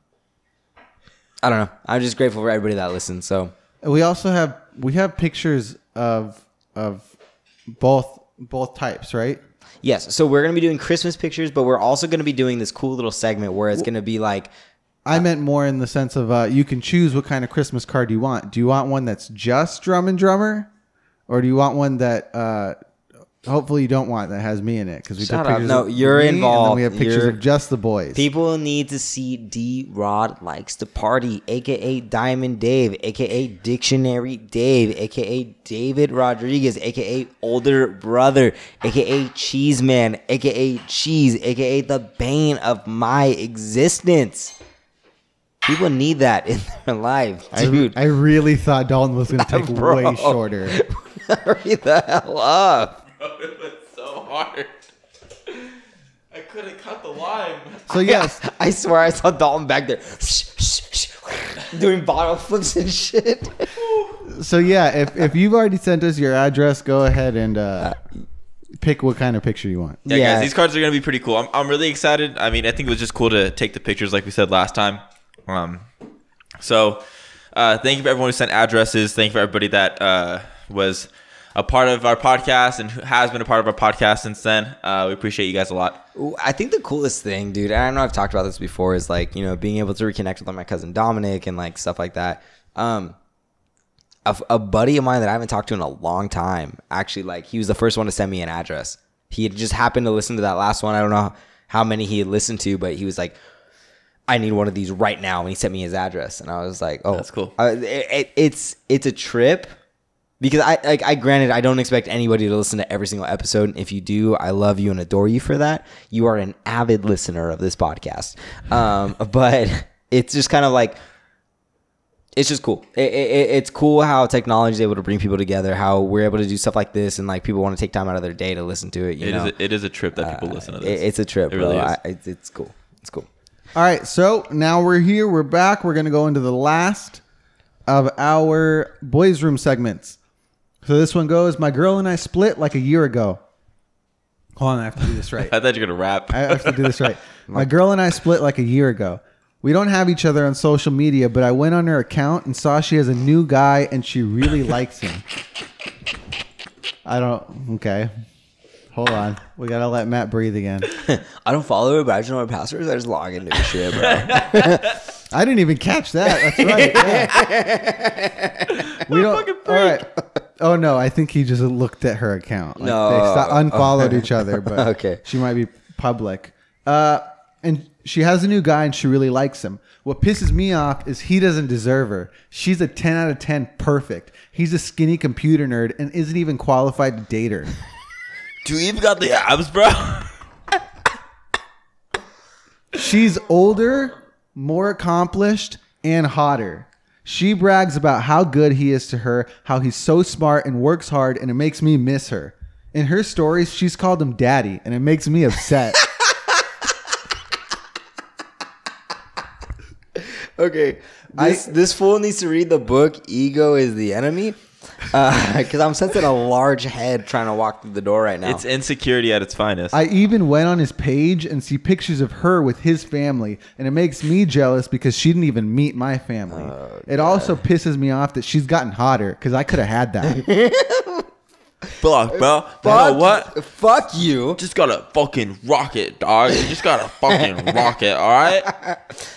I don't know. I'm just grateful for everybody that listens. So We also have we have pictures of of both both types, right? yes, so we're gonna be doing Christmas pictures, but we're also gonna be doing this cool little segment where it's gonna be like I meant more in the sense of uh, you can choose what kind of Christmas card you want. Do you want one that's just Drum and Drummer, or do you want one that uh, hopefully you don't want that has me in it? Because we Shut took up. pictures. No, of you're me, And then involved. we have pictures You're- of just the boys. People need to see D Rod likes to party, aka Diamond Dave, aka Dictionary Dave, aka David Rodriguez, aka older brother, aka Cheese Man, aka Cheese, aka the bane of my existence. People need that in their life, I, dude. I really thought Dalton was going to take Bro. way shorter. Hurry the hell up. it was so hard. I couldn't cut the line. So yes, I swear I saw Dalton back there doing bottle flips and shit. so yeah, if if you've already sent us your address, go ahead and uh, pick what kind of picture you want. Yeah, Yeah. guys, these cards are gonna be pretty cool. I'm, I'm really excited. I mean, I think it was just cool to take the pictures, like we said last time. Um, so uh, thank you for everyone who sent addresses. Thank you for everybody that uh, was a part of our podcast and has been a part of our podcast since then. Uh, we appreciate you guys a lot. I think the coolest thing, dude, and I know I've talked about this before, is like, you know, being able to reconnect with like, my cousin Dominic and like stuff like that. Um, a, a buddy of mine that I haven't talked to in a long time, actually, like, he was the first one to send me an address. He had just happened to listen to that last one. I don't know how many he had listened to, but he was like, I need one of these right now. And he sent me his address, and I was like, "Oh, That's cool. Uh, it, it, it's it's a trip because I like I granted I don't expect anybody to listen to every single episode. And if you do, I love you and adore you for that. You are an avid listener of this podcast, um, but it's just kind of like it's just cool. It, it, it's cool how technology is able to bring people together. How we're able to do stuff like this, and like people want to take time out of their day to listen to it. You It is know, a, it is a trip that people listen to It- it's a trip, It really bro. is. I, it's, it's cool. It's cool. All right, so now we're here. We're back. We're going to go into the last of our boys' room segments. So this one goes My girl and I split like a year ago. Hold on, I have to do this right. I thought you were gonna rap. I have to do this right. My girl and I split like a year ago. We don't have each other on social media, but I went on her account and saw she has a new guy and she really likes him. I don't. Okay. Hold on. We got to let Matt breathe again. I don't follow her, but I just know her passwords. I just log into her shit, bro. I didn't even catch that. That's right. Yeah. we don't. All right. Oh no, I think he just looked at her account. Like, No. they sto- unfollowed each other, but Okay. she might be public. Uh, and she has a new guy, and she really likes him. What pisses me off is he doesn't deserve her. She's a ten out of ten, perfect. He's a skinny computer nerd and isn't even qualified to date her. Do you even got the abs, bro? She's older, more accomplished, and hotter. She brags about how good he is to her, how he's so smart and works hard, and it makes me miss her. In her stories, she's called him daddy, and it makes me upset. okay. This this fool needs to read the book Ego is the Enemy. Uh, because I'm sensing a large head trying to walk through the door right now. It's insecurity at its finest. I even went on his page and see pictures of her with his family, and it makes me jealous because she didn't even meet my family. Oh, it also pisses me off that she's gotten hotter because I could have had that. Fuck, bro. You know what? Fuck you. Just gotta fucking rock it, dog. You just gotta fucking rock it, all right?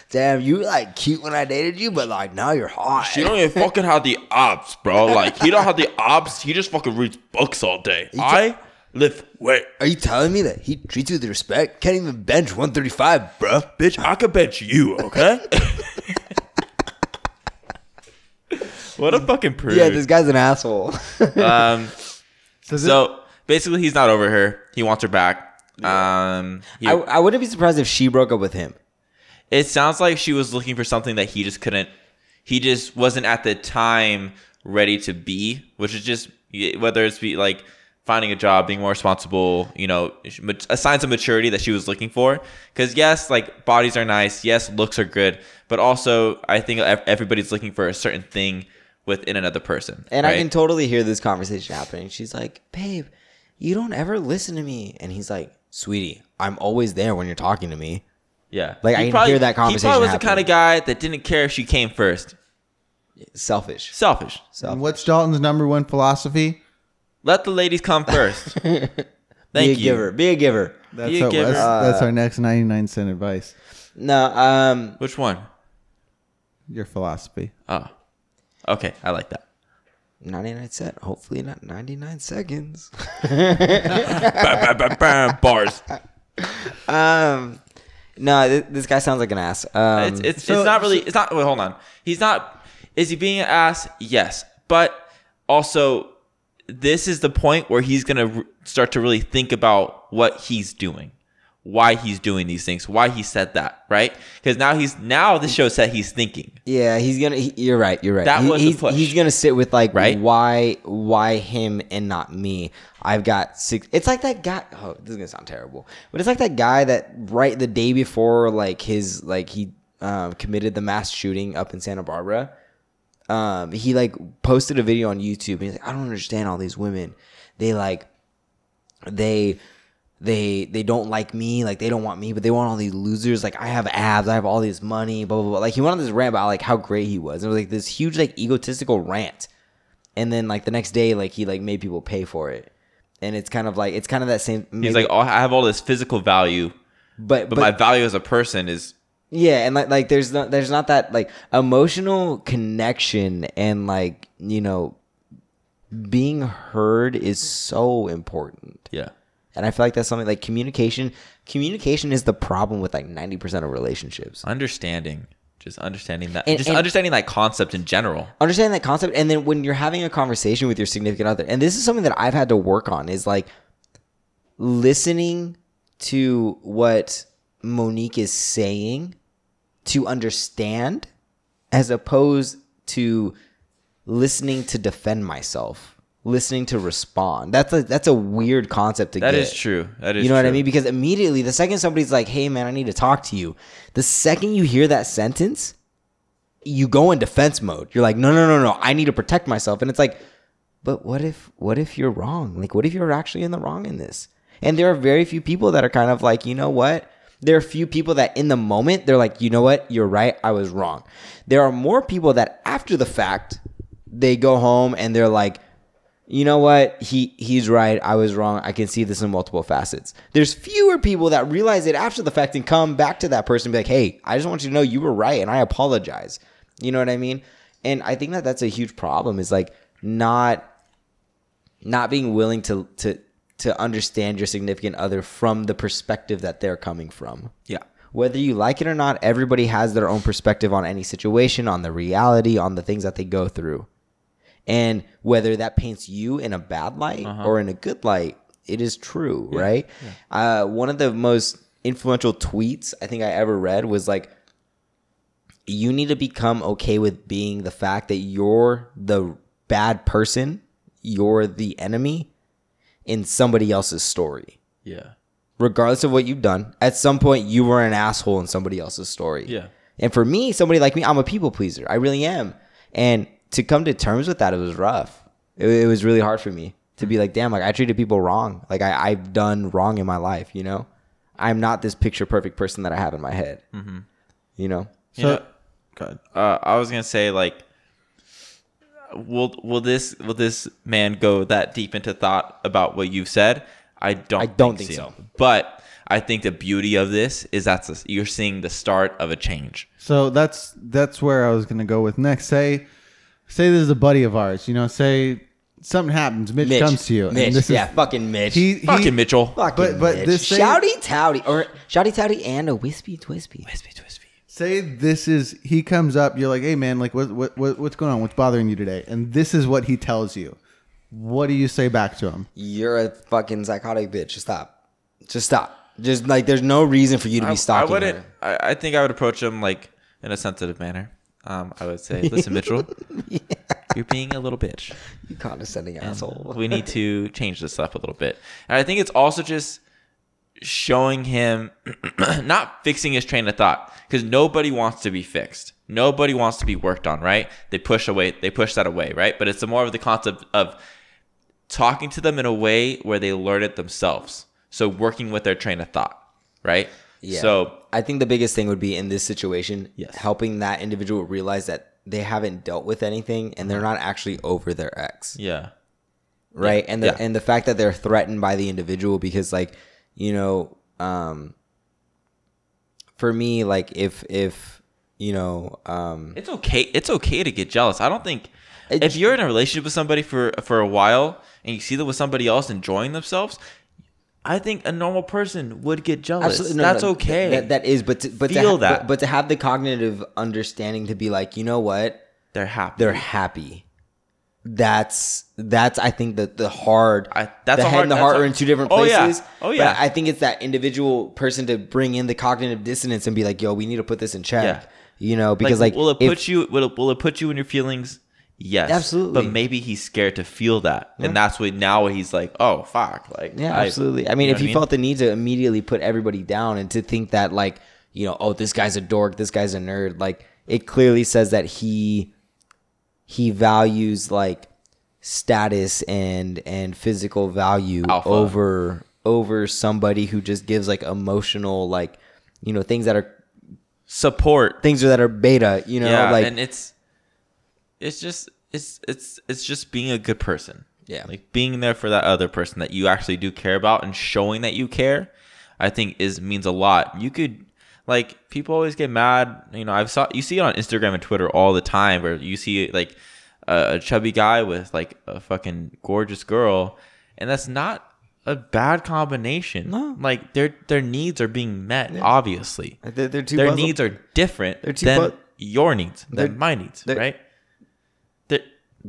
Damn, you like cute when I dated you, but like now you're hot. She don't even fucking have the ops, bro. Like he don't have the ops. He just fucking reads books all day. I lift wait. Are you telling me that he treats you with respect? Can't even bench 135, bro. bitch. I could bench you, okay? what a fucking prude. Yeah, this guy's an asshole. um. So, this- So basically, he's not over her. He wants her back. Um. he- I, I wouldn't be surprised if she broke up with him. it sounds like she was looking for something that he just couldn't. He just wasn't at the time ready to be, which is just whether it's be like finding a job, being more responsible, you know, mat- signs of maturity that she was looking for. Because yes, like bodies are nice, yes, looks are good, but also I think everybody's looking for a certain thing within another person. And I can totally hear this conversation happening. She's like, babe, you don't ever listen to me. And he's like, sweetie, I'm always there when you're talking to me. yeah, like, I He can hear that conversation. He conversation probably was the kind of guy that didn't care if she came first. Selfish. Selfish. Selfish. and what's Dalton's number one philosophy? Let the ladies come first. Thank Be a you. giver. Be a giver. That's, You our, give her- that's, that's our next 99 cent advice. No, um, Which one? Your philosophy. Oh, okay. I like that. 99 set. Hopefully not 99 seconds. Bam, bam, bam, bam, Bars. um, no, th- this guy sounds like an ass. Um, It's it's, so- it's not really. It's not. Wait, hold on. He's not. Is he being an ass? Yes, but also, this is the point where he's gonna r- start to really think about what he's doing, why he's doing these things, why he said that, right? Because now he's now the show said he's thinking. Yeah, he's gonna. He, you're right. You're right. That He- was the he's, push. he's gonna sit with like, Right? Why? Why him and not me? I've got six. It's like that guy. Oh, this is gonna sound terrible, but it's like that guy that right the day before, like his like he um, committed the mass shooting up in Santa Barbara. Um, he like posted a video on YouTube. And he's like, I don't understand all these women. They like, they they they don't like me like they don't want me but they want all these losers. Like i have abs i have all this money blah blah blah. Like he went on this rant about like how great he was. It was like this huge like egotistical rant. And then like the next day like he like made people pay for it. And it's kind of like it's kind of that same He's like, oh, I have all this physical value, but but, my value as a person is yeah, and like like there's not there's not that like emotional connection and like you know being heard is so important. yeah. And I feel like that's something like communication. Communication is the problem with like ninety percent of relationships. Understanding, just understanding that, And- just and- understanding that concept in general. Understanding that concept, and then when you're having a conversation with your significant other, and this is something that I've had to work on, is like listening to what Monique is saying to understand, as opposed to listening to defend myself. Listening to respond. That's a that's a weird concept to That get. is true. That is you know what I mean? Because immediately, the second somebody's like, "Hey, man, I need to talk to you," the second you hear that sentence, you go in defense mode. You're like, "No, no, no, no! I need to protect myself." And it's like, but what if what if you're wrong? Like, what if you're actually in the wrong in this? And there are very few people that are kind of like, you know what? There are few people that in the moment they're like, you know what? You're right. I was wrong. There are more people that after the fact they go home and they're like, you know what? He he's right. I was wrong. I can see this in multiple facets. There's fewer people that realize it after the fact and come back to that person and be like, "Hey, I just want you to know you were right and I apologize." You know what I mean? And I think that that's a huge problem is like not not being willing to to to understand your significant other from the perspective that they're coming from. Yeah. Whether you like it or not, everybody has their own perspective on any situation, on the reality, on the things that they go through. And whether that paints you in a bad light or in a good light, it is true, right? Uh, one of the most influential tweets I think I ever read was like, you need to become okay with being the fact that you're the bad person, you're the enemy in somebody else's story. Yeah. Regardless of what you've done, at some point you were an asshole in somebody else's story. Yeah. And for me, somebody like me, I'm a people pleaser. I really am. And to come to terms with that, it was rough. It, it was really hard for me to be like, damn, like I treated people wrong. Like I, I've done wrong in my life, you know? I'm not this picture perfect person that I have in my head. Mm-hmm. You know? So, You know- God. Uh, I was gonna say like, will will this will this man go that deep into thought about what you've said? I don't. I don't think so. But I think the beauty of this is that's a, you're seeing the start of a change. So that's that's where I was gonna go with next. Say, say this is a buddy of ours. You know, say something happens. Mitch, Mitch comes to you, Mitch, and this yeah, is fucking Mitch. he, he Fucking Mitchell. fucking but- but Mitch. this thing- shouty touty or shouty touty and a wispy twispy. Wispy twispy. say this is he comes up. You're like, hey man, like what what, what what's going on? What's bothering you today? And this is what he tells you. What do you say back to him? You're a fucking psychotic bitch. Just stop. Just stop. Just like there's no reason for you to be I, I wouldn't. her. I, I think I would approach him like in a sensitive manner. Um, I would say, listen, Mitchell, you're being a little bitch. You condescending asshole. we need to change this up a little bit. And I think it's also just showing him not fixing his train of thought because nobody wants to be fixed. Nobody wants to be worked on, right? They push away, they push that away, right? But it's more of the concept of talking to them in a way where they learn it themselves. So working with their train of thought, right? Yeah. So I think the biggest thing would be in this situation, Yes. helping that individual realize that they haven't dealt with anything and they're not actually over their ex. yeah, right and the Yeah. and the fact that they're threatened by the individual because like you know um for me like if if you know um it's okay. It's okay to get jealous. I don't think if you're in a relationship with somebody for for a while and you see them with somebody else enjoying themselves, I think a normal person would get jealous. Absolutely, no, That's no, okay. that, that is but to, but to Feel ha- that. but, but to have the cognitive understanding to be like you know what they're happy. they're happy that's that's I think that the hard I- that's the head hard- and the heart a- are in two oh, different Oh, yeah. places. Oh, But yeah. I think it's that individual person to bring in the cognitive dissonance and be like, "Yo, we need to put this in check." Yeah. You know, because like, will it if- put you will it, will it put you in your feelings? Yes, Absolutely. But maybe he's scared to feel that, and that's what now he's like, oh fuck, like Yeah, I- absolutely. I mean, you know if what you felt the need to immediately put everybody down and to think that, like, you know, oh, this guy's a dork, this guy's a nerd, like, it clearly says that he he values like status and and physical value Alpha. over over somebody who just gives like emotional like you know things that are support things that are beta you know yeah, like and it's it's just it's it's it's just being a good person. Yeah. like being there for that other person that you actually do care about and showing that you care. I think is means a lot. You could like people always get mad. You know, I've saw you see it on Instagram and Twitter all the time, where you see like a, a chubby guy with like a fucking gorgeous girl, and that's not a bad combination. No. like their their needs are being met. Obviously, they're, they're two their puzzle- needs are different than pu- your needs, than my needs, right?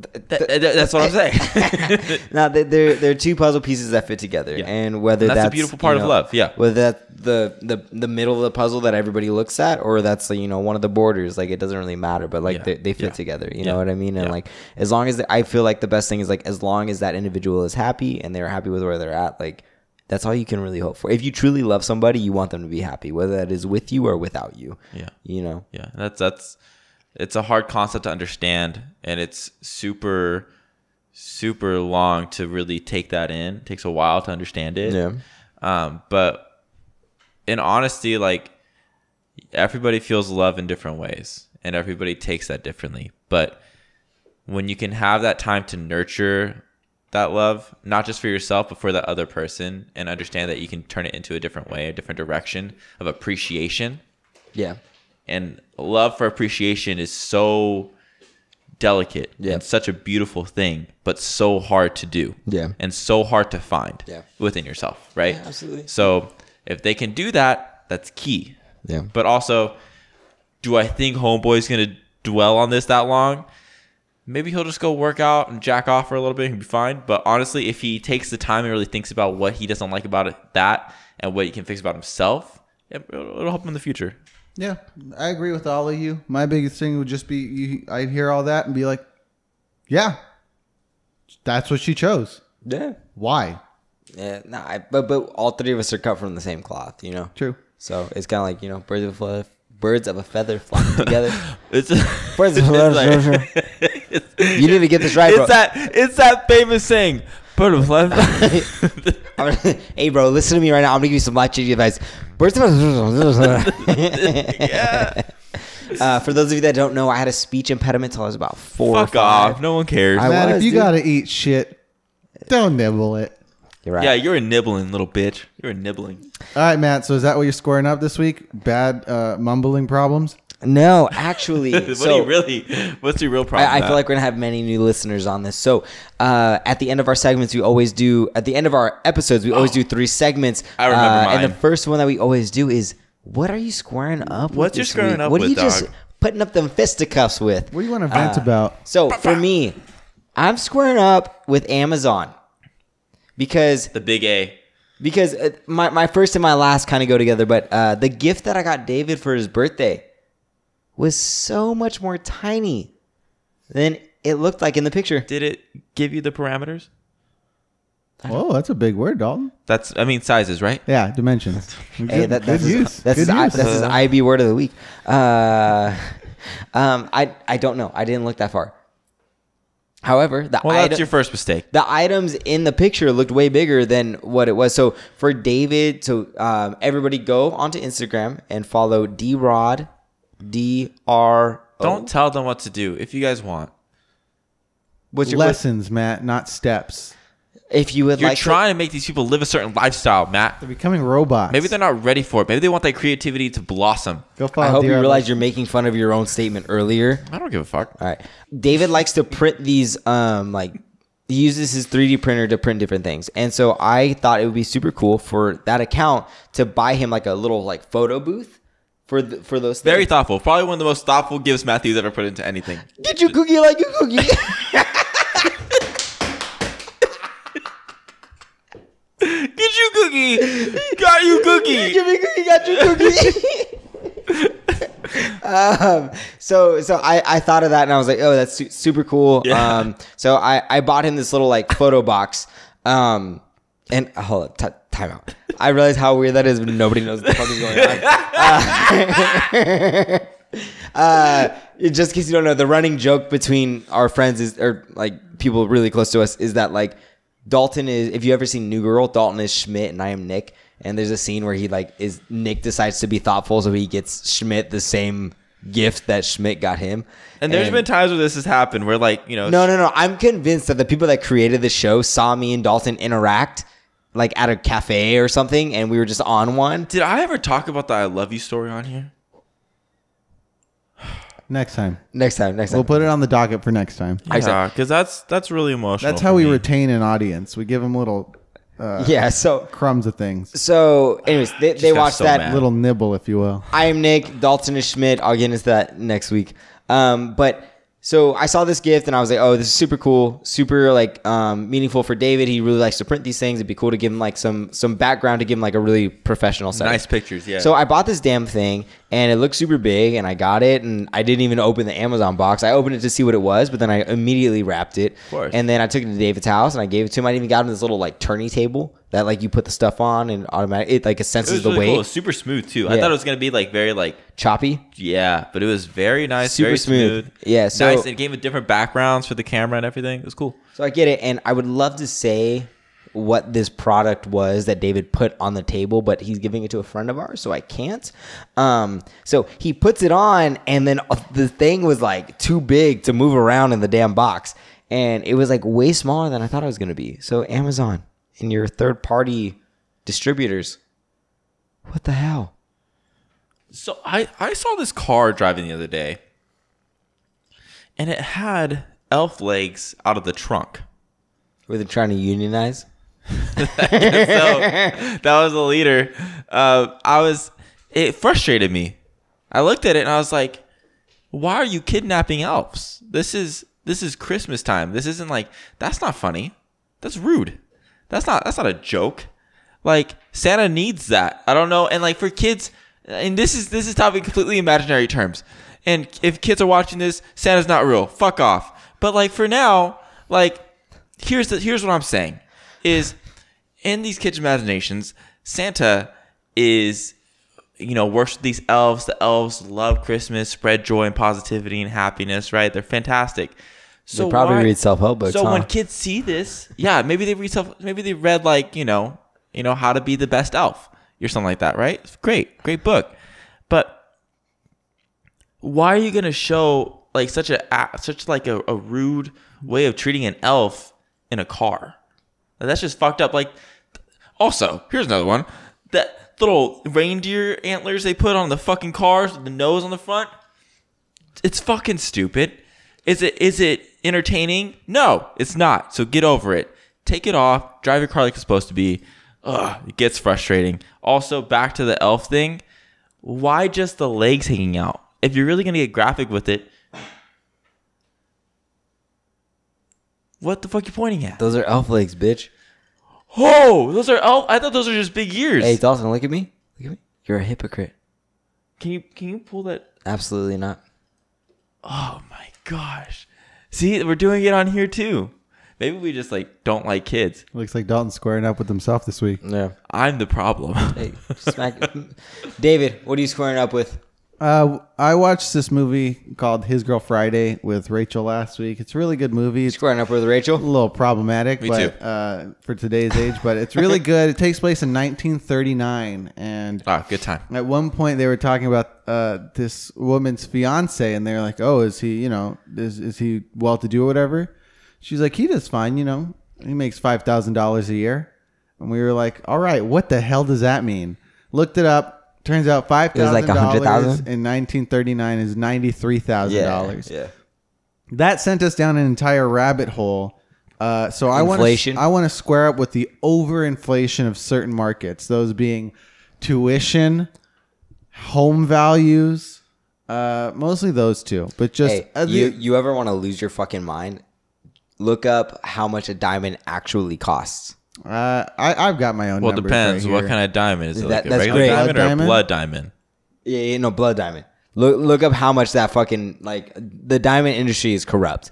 That- that- that's what I'm saying. now they- they're they're two puzzle pieces that fit together, Yeah. and whether And that's that's, the beautiful part you of love, yeah. whether that's the the the middle of the puzzle that everybody looks at, or that's you know one of the borders, like it doesn't really matter, but like Yeah. they, they fit Yeah. together. You know what I mean? And like as long as the, I feel like the best thing is like as long as that individual is happy and they're happy with where they're at, like that's all you can really hope for. If you truly love somebody, you want them to be happy, whether that is with you or without you. Yeah. You know. Yeah, that's that's it's a hard concept to understand, and it's super super long to really take that in. It takes a while to understand it. Yeah. Um, but in honesty, like everybody feels love in different ways, and everybody takes that differently. But when you can have that time to nurture that love, not just for yourself, but for that other person, and understand that you can turn it into a different way, a different direction of appreciation Yeah. And love for appreciation is so delicate Yeah. and such a beautiful thing but so hard to do Yeah. and so hard to find Yeah. within yourself right Yeah, absolutely. so if they can do that that's key Yeah. but also do i think homeboy's gonna dwell on this that long maybe he'll just go work out and jack off for a little bit and he'll be fine but honestly if he takes the time and really thinks about what he doesn't like about it that and what he can fix about himself it- it'll it'll help him in the future Yeah, I agree with all of you. My biggest thing would just be you, I'd hear all that and be like, yeah, that's what she chose. Yeah. Why? Yeah. Nah, I, but but all three of us are cut from the same cloth, you know. True. So it's kind of like you know, birds of a feather, birds of a feather flock together. It's, Birds of a feather. you need to get this right, bro. it's that it's that famous saying. Bird of a feather. I'm gonna- hey, bro, listen to me right now. I'm gonna give you some life changing advice. Birds of a yeah. uh, For those of you that don't know, I had a speech impediment till I was about four. or Fuck five. off. No one cares. I Man, was, if you dude. gotta eat shit, don't nibble it. You're right. Yeah, you're a nibbling little bitch. You're a nibbling. All right, Matt. So is that what you're squaring up this week? Bad uh, mumbling problems. No, actually, what so do you really? What's your real problem? I, I feel like we're gonna have many new listeners on this. So, uh, at the end of our segments, we always do. At the end of our episodes, we always do three segments. I remember uh, And the first one that we always do is, "What are you squaring up? with What's you this squaring week? up What are with, you just putting up them fisticuffs with?" What do you want to vent Uh, about? So for me, I'm squaring up with Amazon because the big A. because uh, my, my first and my last kind of go together but uh, the gift that i got david for his birthday was so much more tiny than it looked like in the picture Did it give you the parameters? Oh, that's a big word, Dalton. That's I mean sizes, right? Yeah, dimensions. Good, hey, that, that's good his, use. that's, his, Good I, use. that's his ib word of the week uh, um, I, I don't know i didn't look that far however the Well, that's item- your first mistake. the items in the picture looked way bigger than what it was. So for David, so um, everybody go onto Instagram and follow D Rod, D R. Don't tell them what to do if you guys want. What's your Lessons, Matt, not steps. If you would You're like, trying to make these people live a certain lifestyle, Matt. They're becoming robots. Maybe they're not ready for it. Maybe they want that creativity to blossom. Go follow I hope you DR realize you're making fun of your own statement earlier. I don't give a fuck. All right, David likes to print these. Um, like he uses his 3D printer to print different things, and so I thought it would be super cool for that account to buy him like a little like photo booth for the, for those. Very things. thoughtful. Probably one of the most thoughtful gifts Matthew's ever put into anything. Get you cookie like a cookie. Get you cookie. Got you cookie. Give me cookie, got your cookie. um, so so I, I thought of that and I was like, oh, that's su- super cool. Yeah. Um, so I, I bought him this little like photo box. Um, and hold on, t- time out. I realize how weird that is, but nobody knows what the fuck is going on. Uh, uh, just in case you don't know, the running joke between our friends is, or like people really close to us, is that like Dalton is. If you ever seen New Girl, Dalton is Schmidt and I am Nick. And there's a scene where he like is Nick decides to be thoughtful, so he gets Schmidt the same gift that Schmidt got him. And there's been times where this has happened where like, you know, no, no, no. I'm convinced that the people that created the show saw me and Dalton interact like at a cafe or something, and we were just on one. did I ever talk about the I love you story on here? Next time. Next time, next time. We'll put it on the docket for next time. Exactly. Yeah, because that's that's really emotional. That's for how we me. retain an audience. We give them little uh, yeah. So, crumbs of things. so, anyways, they, they got watched so that. mad. Little nibble, if you will. I am Nick. Dalton is Schmidt. I'll get into that next week. Um, but So I saw this gift and I was like, oh, this is super cool, super like um, meaningful for David. He really likes to print these things. It'd be cool to give him like some some background to give him like a really professional set. Nice pictures, yeah. So I bought this damn thing and it looked super big and I got it and I didn't even open the Amazon box. I opened it to see what it was, but then I immediately wrapped it. Of course. And then I took it to David's house and I gave it to him. I even got him this little like turny table that like you put the stuff on and automatic it like it it senses was the really weight. cool. It was super smooth too. I thought it was gonna be like very like Choppy. yeah, but it was very nice, Super very smooth. smooth. Yeah, so- nice. It gave it different backgrounds for the camera and everything. It was cool. So I get it, and I would love to say what this product was that David put on the table, but he's giving it to a friend of ours, so I can't. Um, so he puts it on, and then uh, the thing was like too big to move around in the damn box, and it was like way smaller than I thought it was gonna be. So Amazon and your third party distributors, what the hell? So I I saw this car driving the other day, and it had elf legs out of the trunk. Were they trying to unionize? so that was the leader. Uh, I was. It frustrated me. I looked at it and I was like, "Why are you kidnapping elves? This is this is Christmas time. This isn't like that's not funny. That's rude. That's not that's not a joke. Like Santa needs that. I don't know. And like for kids, and this is this is talking completely imaginary terms. And if kids are watching this, Santa's not real. Fuck off. But like for now, like here's the here's what I'm saying is in these kids' imaginations, Santa is you know works with these elves. The elves love Christmas, spread joy and positivity and happiness. Right? They're fantastic. So They probably why- read self-help books, So huh? when kids see this, yeah, maybe they read self. Maybe they read like you know you know how to be the best elf or something like that. Right? Great, great book. But why are you gonna show like such a a- such like a, a rude way of treating an elf in a car? That's just fucked up. Like, also, here's another one. That little reindeer antlers they put on the fucking cars with the nose on the front. It's fucking stupid. Is it is it entertaining? No, it's not. So get over it. Take it off. Drive your car like it's supposed to be. Ugh, it gets frustrating. Also, back to the elf thing. Why just the legs hanging out? If you're really gonna get graphic with it, what the fuck you pointing at? Those are elf legs, bitch. Oh, those are elf. I thought those are just big ears. Hey, Dawson, look at me. Look at me. You're a hypocrite. Can you can you pull that? Absolutely not. Oh my gosh! See, we're doing it on here too. Maybe we just like don't like kids. Looks like Dalton's squaring up with himself this week. Yeah. I'm the problem. Hey, smack. David, what are you squaring up with? Uh, I watched this movie called His Girl Friday with Rachel last week. It's a really good movie. It's Squaring up with Rachel. a little problematic, Me but too. uh, for today's age, but it's really good. It takes place in 1939, and ah, good time. at one point they were talking about uh, this woman's fiance, and they're like, "Oh, is he? You know, is is he well to do or whatever?" She's like, "He does fine. You know, he makes five thousand dollars a year." And we were like, "All right, what the hell does that mean?" Looked it up. Turns out five thousand like dollars in 1939 is ninety three thousand dollars. Yeah. That sent us down an entire rabbit hole. Uh, so I want to I want to square up with the overinflation of certain markets. Those being tuition, home values, uh, mostly those two. But just Hey, uh, the- you, you ever want to lose your fucking mind? Look up how much a diamond actually costs. Uh, I I've got my own. Well, it depends. right what kind of diamond is it? That- like a that's regular great. diamond Blood or a diamond? blood diamond? Yeah, yeah, no, blood diamond. Look, look up how much that fucking like the diamond industry is corrupt.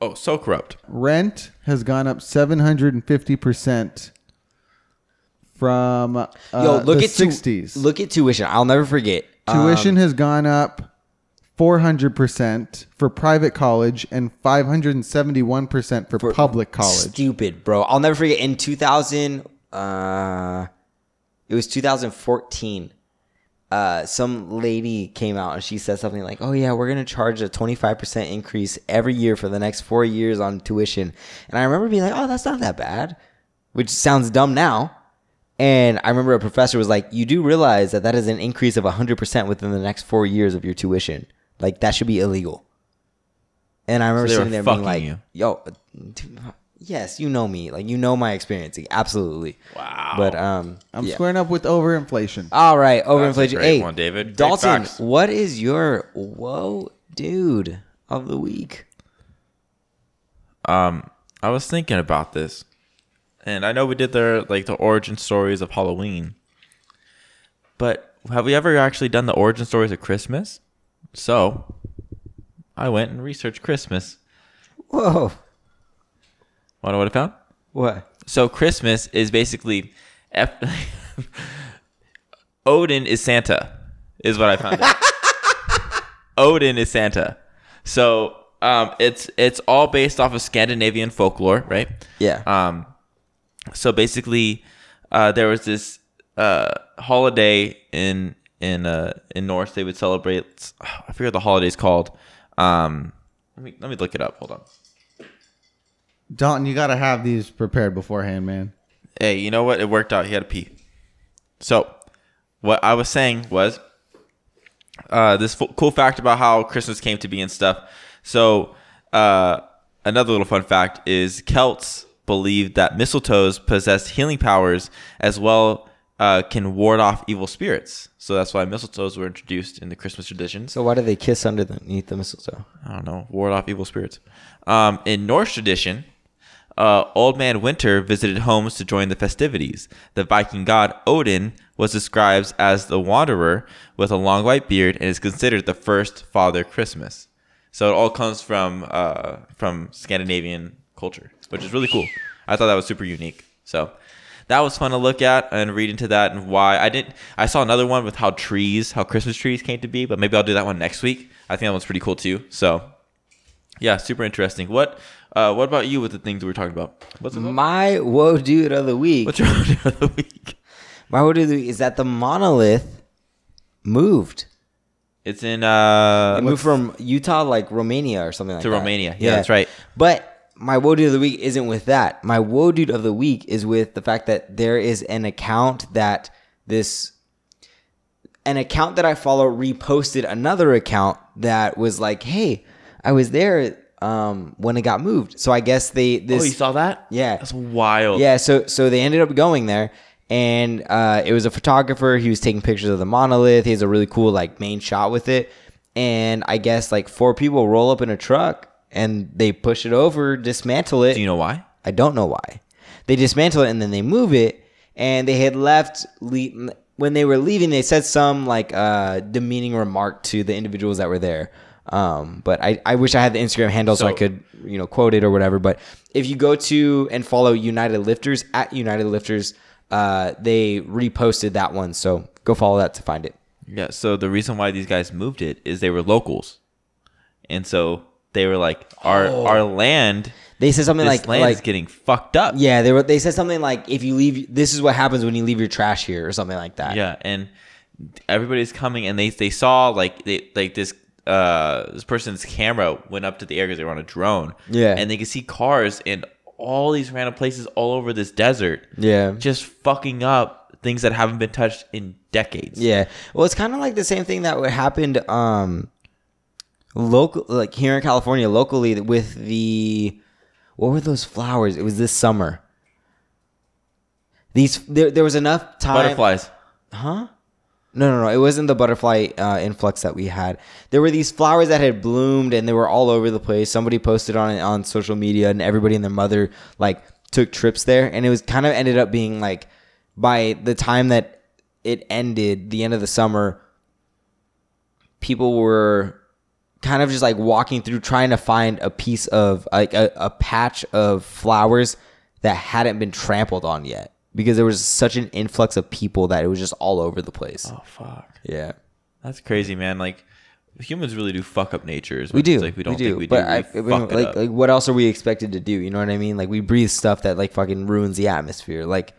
Oh, so corrupt. rent has gone up seven hundred and fifty percent from uh, Yo, look the at tu- sixties. look at tuition. I'll never forget. Tuition Um, has gone up 400% for private college and 571% for, For public college. Stupid, bro. I'll never forget in 2000 uh it was 2014. Uh some lady came out and she said something like, "Oh yeah, we're going to charge a 25% increase every year for the next 4 years on tuition." And I remember being like, "Oh, that's not that bad." Which sounds dumb now. And I remember a professor was like, "You do realize that that is an increase of 100% within the next 4 years of your tuition. Like that should be illegal." And I remember they were sitting there being like, you. "Yo, dude, yes, you know me. Like you know my experience. Absolutely." Wow. But um I'm yeah. squaring up with overinflation. All right, That's a overinflation. great Hey, one, David. Dalton, what is your whoa, dude? of the week. Um, I was thinking about this, and I know we did the like the origin stories of Halloween, but have we ever actually done the origin stories of Christmas? So, I went and researched Christmas. Whoa. Want to know what I found? What? So Christmas is basically F- Odin is Santa, is what I found. out. Odin is Santa. So um, it's it's all based off of Scandinavian folklore, right? Yeah. Um, so basically, uh, there was this uh, holiday in in uh, in Norse. They would celebrate. I forget what the holiday's called. Um, let me let me look it up. Hold on. Dalton, you got to have these prepared beforehand, man. Hey, you know what? It worked out. He had to pee. So, what I was saying was uh, this f- cool fact about how Christmas came to be and stuff. So, uh, another little fun fact is Celts believed that mistletoes possessed healing powers as well uh, can ward off evil spirits. So that's why mistletoes were introduced in the Christmas traditions. So why do they kiss underneath the mistletoe? I don't know, ward off evil spirits. Um, in Norse tradition, uh, Old Man Winter visited homes to join the festivities. The Viking god Odin was described as the wanderer with a long white beard and is considered the first Father Christmas. So it all comes from uh, from Scandinavian culture, which is really cool. I thought that was super unique. So that was fun to look at and read into that and why I didn't. I saw another one with how trees, how Christmas trees came to be, but maybe I'll do that one next week. I think that one's pretty cool too. So yeah, super interesting. What uh, what about you with the things we were talking about? What's. My whoa dude of the week. What's your idea of the week? My whoa dude of the week is that the monolith moved. It's in uh It moved from Utah, like Romania or something like To that. Romania. Yeah, that's right. But my woe dude of the week isn't with that. My woe dude of the week is with the fact that there is an account that this an account that I follow reposted another account that was like, "Hey, I was there um, when it got moved." So I guess they this Oh, you saw that? Yeah. That's wild. yeah, so so they ended up going there, and uh, it was a photographer. He was taking pictures of the monolith. He has a really cool like main shot with it, and I guess like four people roll up in a truck and they push it over, dismantle it. Do you know why? I don't know why. They dismantle it and then they move it, and they had left. Le- when they were leaving, they said some like uh, demeaning remark to the individuals that were there. Um, but I, I wish I had the Instagram handle so, I could you know quote it or whatever. But if you go to and follow United Lifters at United Lifters, uh, they reposted that one. So go follow that to find it. Yeah, so the reason why these guys moved it is they were locals. And so they were like our our land They said something this like land like is getting fucked up. yeah they were they said something like if you leave this is what happens when you leave your trash here or something like that. Yeah, and everybody's coming, and they they saw like they like this uh this person's camera went up to the air because they were on a drone. Yeah. and they could see cars in all these random places all over this desert. Yeah. just fucking up things that haven't been touched in decades. Yeah. Well, it's kind of like the same thing that happened um local like here in California locally with the what were those flowers? It was this summer. These there, there was enough time butterflies. Huh? No, no, no. It wasn't the butterfly uh, influx that we had. There were these flowers that had bloomed and they were all over the place. Somebody posted on it on social media, and everybody and their mother like took trips there, and it was kind of ended up being like by the time that it ended, the end of the summer, people were kind of just like walking through trying to find a piece of like a, a patch of flowers that hadn't been trampled on yet because there was such an influx of people that it was just all over the place. Oh fuck, Yeah. that's crazy, man. Like humans really do fuck up nature. We do. Like we don't do. think we do. but We I, I mean, it like, up. like, what else are we expected to do? You know what I mean? Like, we breathe stuff that like fucking ruins the atmosphere. Like,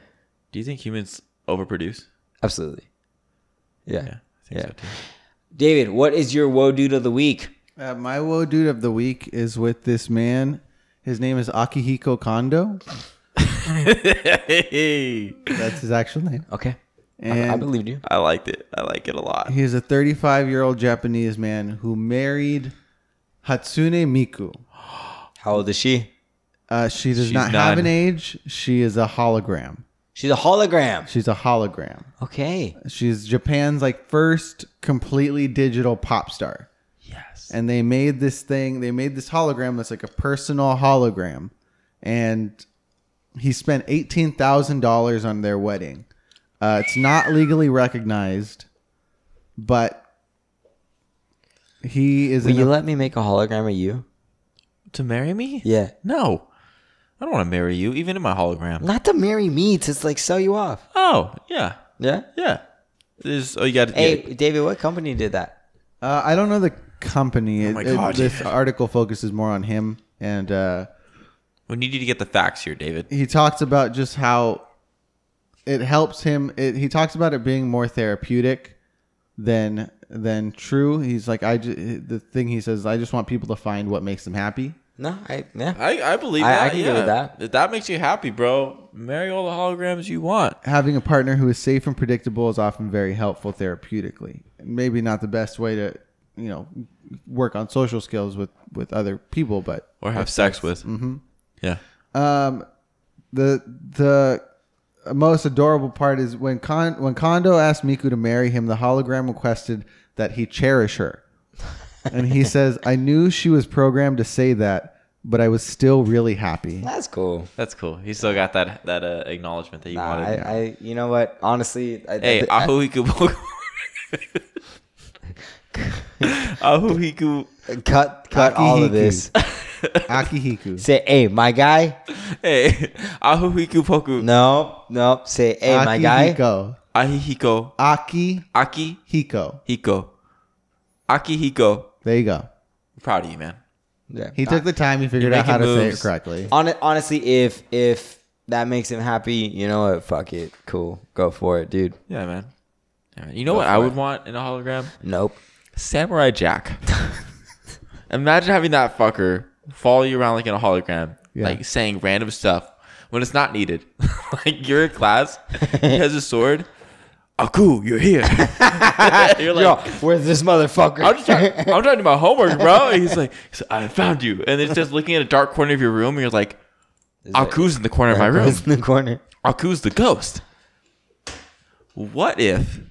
do you think humans overproduce? absolutely. Yeah. Yeah, I think Yeah. so too. David, what is your woe dude of the week? Uh, my woe dude of the week is with this man. His name is Akihiko Kondo. hey, That's his actual name. Okay. I, And I believed you. I liked it. I like it a lot. He's a 35 year old Japanese man who married Hatsune Miku. How old is she? Uh, she does She's not have none. an age. She is a hologram. She's a hologram. She's a hologram. Okay. She's Japan's like first completely digital pop star. Yes. and they made this thing. They made this hologram that's like a personal hologram, and he spent eighteen thousand dollars on their wedding. Uh, it's not legally recognized, but he is. Will you a- let me make a hologram of you? To marry me? Yeah. No. I don't want to marry you, even in my hologram. Not to marry me, to like sell you off. Oh, yeah. Yeah. Yeah. This oh you got to Hey, David, what company did that? Uh, I don't know the company. Oh my It- it- God, this article focuses more on him, and uh, We need you to get the facts here, David. he talks about just how it helps him. It, he talks about it being more therapeutic than than true. He's like, I ju- the thing he says, I just want people to find what makes them happy. No, I yeah. I, I believe I- that. I can get with that. If that makes you happy, bro, marry all the holograms you want. Having a partner who is safe and predictable is often very helpful therapeutically. Maybe not the best way to, you know, work on social skills with with other people, but Or have sex with. Mm-hmm. Yeah. Um, the the most adorable part is when Con when Kondo asked Miku to marry him, the hologram requested that he cherish her, and he says, "I knew she was programmed to say that, but I was still really happy." That's cool. That's cool. He still got that that uh, acknowledgement that you Nah, wanted. I, I, you know what? Honestly, I, hey, I, Ahu Hiku. Ahu Hiku. cut, cut all of Akihiku. this. Akihiku. Say, hey, my guy. Hey, Ahu Hiku Poku. No, no. Say, hey, my guy. Akihiko. Ahihiko. Aki Aki Hiko. Hiko. Aki Hiko. There you go. Proud of you, man. Yeah. He took the time. He figured out how to making say it moves. correctly. Hon- honestly, if if that makes him happy, you know what? Fuck it. Cool. Go for it, dude. Yeah, man. Yeah, man. You know what I would want in a hologram? Nope. Samurai Jack. Imagine having that fucker follow you around like in a hologram, Yeah. like saying random stuff when it's not needed. like you're in class, he has a sword. Ah, Aku, you're here. you're like, Yo, where's this motherfucker? I'm just trying, I'm trying to do my homework, bro. And he's like, he's like, I found you. And it's just looking at a dark corner of your room, and you're like, Aku's in the corner of my room. in the corner. Aku's the ghost. What if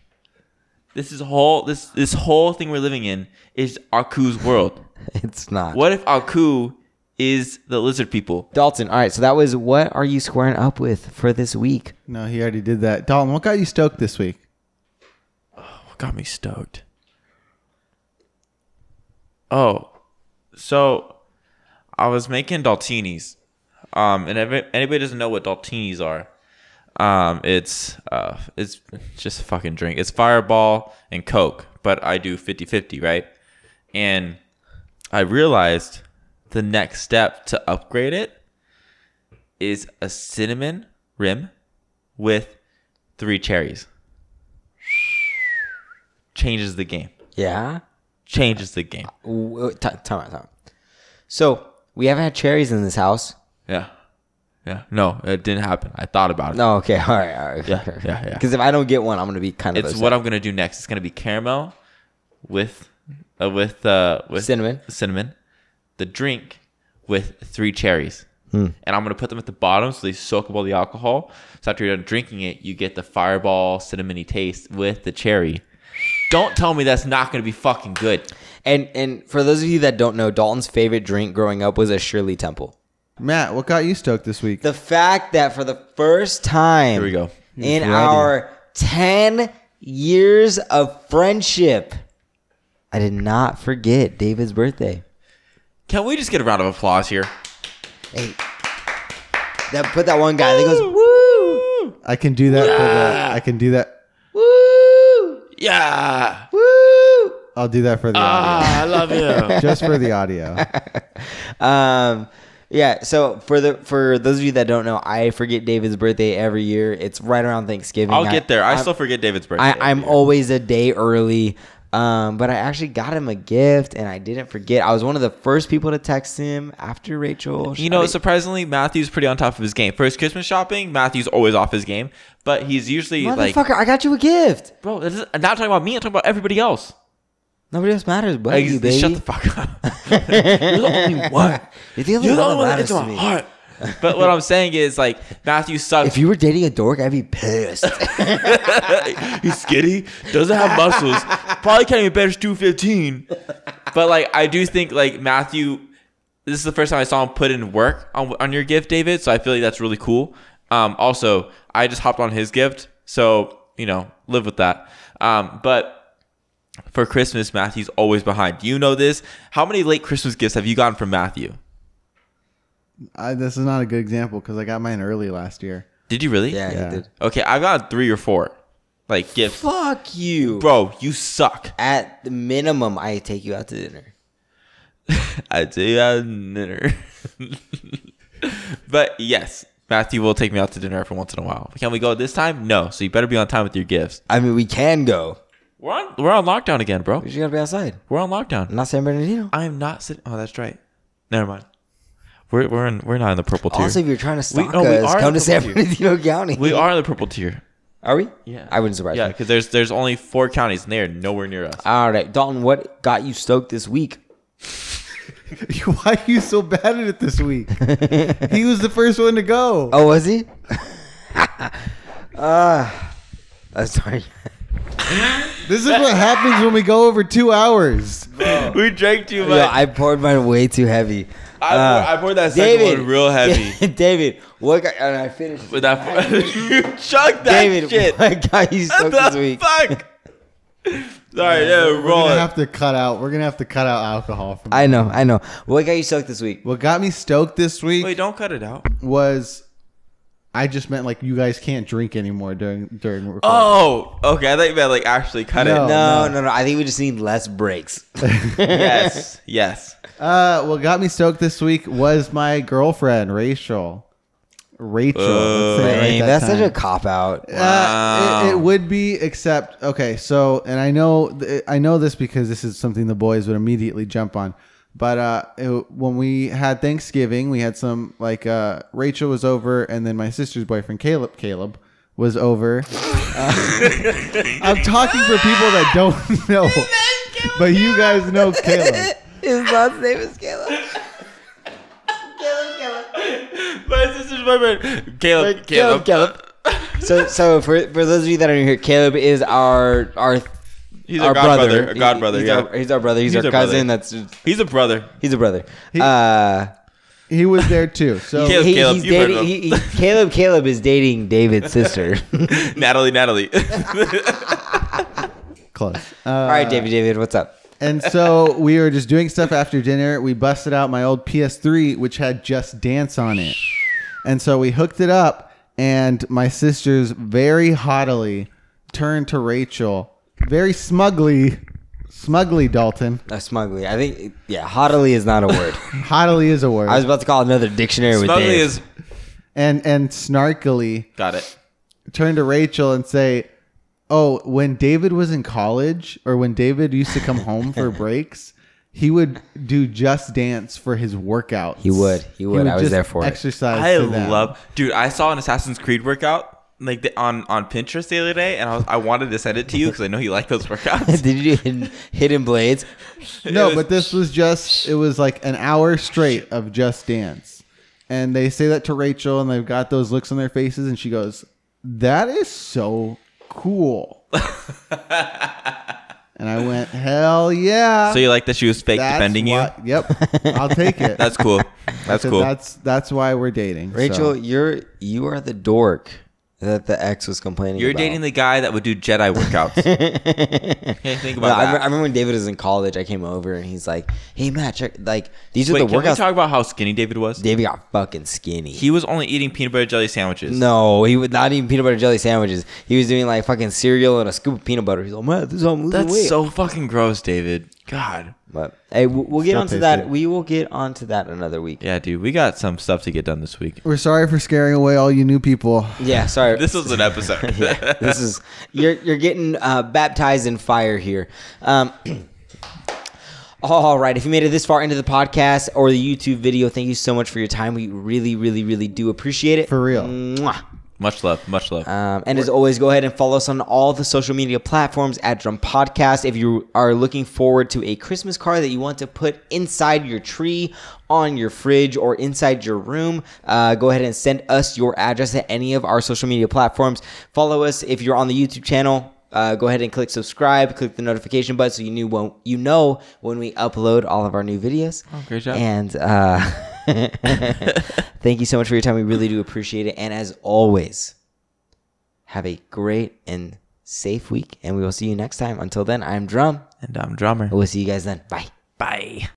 this is whole this this whole thing we're living in is Aku's world? It's not. What if Aku is the lizard people? Dalton, all right, so that was what are you squaring up with for this week? No, he already did that. Dalton, what got you stoked this week? What got me stoked? Oh, so I was making daltinis. Um, and if anybody doesn't know what daltinis are, um, it's uh, it's just a fucking drink. It's Fireball and Coke, but I do 50-50, right? And I realized the next step to upgrade it is a cinnamon rim with three cherries. Changes the game. Yeah. Changes the game. T- time out, time. So we haven't had cherries in this house. Yeah. Yeah. No, it didn't happen. I thought about it. No, okay, all right, all right. Yeah, yeah, yeah. Because if I don't get one, I'm gonna be kind of It's upset. what I'm gonna do next. It's gonna be caramel with uh, with uh with Cinnamon. Cinnamon. The drink with three cherries. Hmm. And I'm gonna put them at the bottom so they soak up all the alcohol. So after you're done drinking it, you get the fireball cinnamony taste with the cherry. Don't tell me that's not gonna be fucking good. And and for those of you that don't know, Dalton's favorite drink growing up was a Shirley Temple. Matt, what got you stoked this week? The fact that for the first time Here we go. in ready. our 10 years of friendship, I did not forget David's birthday. Can we just get a round of applause here? Hey, that put that one guy that goes, woo, I can do that for the. I can do that. woo, Yeah. woo. I'll do that for the audio. Ah, I love you. Just for the audio. Um, yeah. So for the for those of you that don't know, I forget David's birthday every year. It's right around Thanksgiving. I'll get there. I I'm- still forget David's birthday. I, I'm always a day early. Um, but I actually got him a gift and I didn't forget. I was one of the first people to text him after Rachel. You know, surprisingly, Matthew's pretty on top of his game. For his Christmas shopping, Matthew's always off his game, but he's usually like, motherfucker, I got you a gift. bro, this is, I'm not talking about me. I'm talking about everybody else. Nobody else matters but Like, you, baby. shut the fuck up. You're the only one. You're the only You're the one only one that matters to my me. heart. But what I'm saying is like Matthew sucks. If you were dating a dork, I'd be pissed. He's skinny, doesn't have muscles, probably can't even bench 215. But like, I do think like Matthew, this is the first time I saw him put in work on, on your gift, David. So I feel like that's really cool. Um, also, I just hopped on his gift, so you know, live with that. Um, but for Christmas, Matthew's always behind. Do you know this? How many late Christmas gifts have you gotten from Matthew? I, this is not a good example because I got mine early last year. Did you really? yeah, Yeah. he did. Okay, I've got three or four, like gifts. Fuck you. Bro, you suck. At the minimum, I take you out to dinner. I do have dinner. but yes, Matthew will take me out to dinner every once in a while. Can we go this time? No. So you better be on time with your gifts. I mean, we can go. We're on we're on lockdown again, bro. We just gotta be outside. We're on lockdown. Not San Bernardino. I am not sitting. Oh, that's right. Never mind. We're we're in we're not in the purple tier. Also, if you're trying to We- stalk no, we us, are come in to San purple tier. Bernardino County. we are in the purple tier. Are we? Yeah. I wouldn't surprise Yeah, me. because there's there's only four counties and they are nowhere near us. All right, Dalton, what got you stoked this week? Why are you so bad at it this week? he was the first one to go. Oh, was he? uh, uh, sorry. This is what happens when we go over two hours. we drank too Yo, much. I poured mine way too heavy. I, Uh, poured, I poured that second one real heavy. David, what got, and I finished. With that, you chugged that David, shit. what got you What stoked the this week? fuck? Sorry, yeah, We're roll gonna have to cut out. We're gonna have to cut out alcohol. From I know, I know. What got you stoked this week? what got me stoked this week Wait, don't cut it out. was I just meant like you guys can't drink anymore during during recording. Oh, okay. I thought you meant like actually cut No. it. No, no. no, no. I think we just need less breaks. Yes, yes. Uh, what got me stoked this week was my girlfriend Rachel. Rachel. let's say right Dang, that that's such a cop out. Uh, Wow. it, it would be, except okay. So, and I know, I know this because this is something the boys would immediately jump on. But uh, it- when we had Thanksgiving, we had some like uh, Rachel was over, and then my sister's boyfriend Caleb, Caleb was over. Uh, I'm talking for people that don't know, but you guys know Caleb. His last name is Caleb. Caleb, Caleb. My sister's boyfriend, Caleb. Caleb, Caleb. So, so for for those of you that are new here, Caleb is our our He's our our godbrother. A He- godbrother. He's, Yeah. our, he's our brother. He's, He's our our brother. cousin. That's just, He's a brother. he's a brother. uh, He was there too. So Caleb, he, Caleb, he's dating. He, he, Caleb, Caleb is dating David's sister. Natalie, Natalie. close. Uh, All right, David, David, what's up? And so we were just doing stuff after dinner. We busted out my old PS3, which had Just Dance on it. And so we hooked it up, and my sisters very haughtily turned to Rachel, very smugly, smugly, Dalton. Uh, smugly. I think, yeah, haughtily is not a word. Haughtily is a word. I was about to call another dictionary with Smugly Dave. is and and snarkily got it. turn to Rachel and say, "Oh, when David was in college, or when David used to come home for breaks, he would do Just Dance for his workouts. He would. He would. I was there for it. exercise. I to that. love, dude. I saw an Assassin's Creed workout like the, on on Pinterest the other day, and I was I wanted to send it to you because I know you like those workouts. Did you do hidden, hidden blades? No, was- but this was just it was like an hour straight of Just Dance, and they say that to Rachel, and they've got those looks on their faces, and she goes, "That is so cool." and I went, "Hell yeah!" So you like that she was fake That's defending you? Yep, I'll take it. That's cool. That's cool. That's that's why we're dating. Rachel, so. you're you are the dork that the ex was complaining You're about. dating the guy that would do Jedi workouts. okay, think No, about I, that. remember, I remember when David was in college. I came over and he's like, "Hey Matt, check like these are Wait, the can we talk about how skinny David was? David got fucking skinny. He was only eating peanut butter jelly sandwiches. no, he was not eating peanut butter jelly sandwiches. He was doing like fucking cereal and a scoop of peanut butter. He's like, "Man, this is how I'm losing That's weight." so fucking gross, David. God. But hey, we'll, we'll get Still onto tastes that. We will get onto that another week. Yeah, dude, we got some stuff to get done this week. We're sorry for scaring away all you new people. Yeah, sorry. This was an episode. yeah, this is you're you're getting uh, baptized in fire here. Um, all right, if you made it this far into the podcast or the YouTube video, thank you so much for your time. We really, really, really do appreciate it. For real. Mwah. Much love. Much love. Um, and as always, go ahead and follow us on all the social media platforms at Drum Podcast. If you are looking forward to a Christmas card that you want to put inside your tree, on your fridge, or inside your room, uh, go ahead and send us your address at any of our social media platforms. Follow us if you're on the YouTube channel. Uh, go ahead and click subscribe, click the notification button so you knew when you know when we upload all of our new videos. Oh, great job. And uh, thank you so much for your time. We really do appreciate it. And as always, have a great and safe week. And we will see you next time. Until then, I'm Drum. and I'm drummer. We'll see you guys then. Bye. Bye.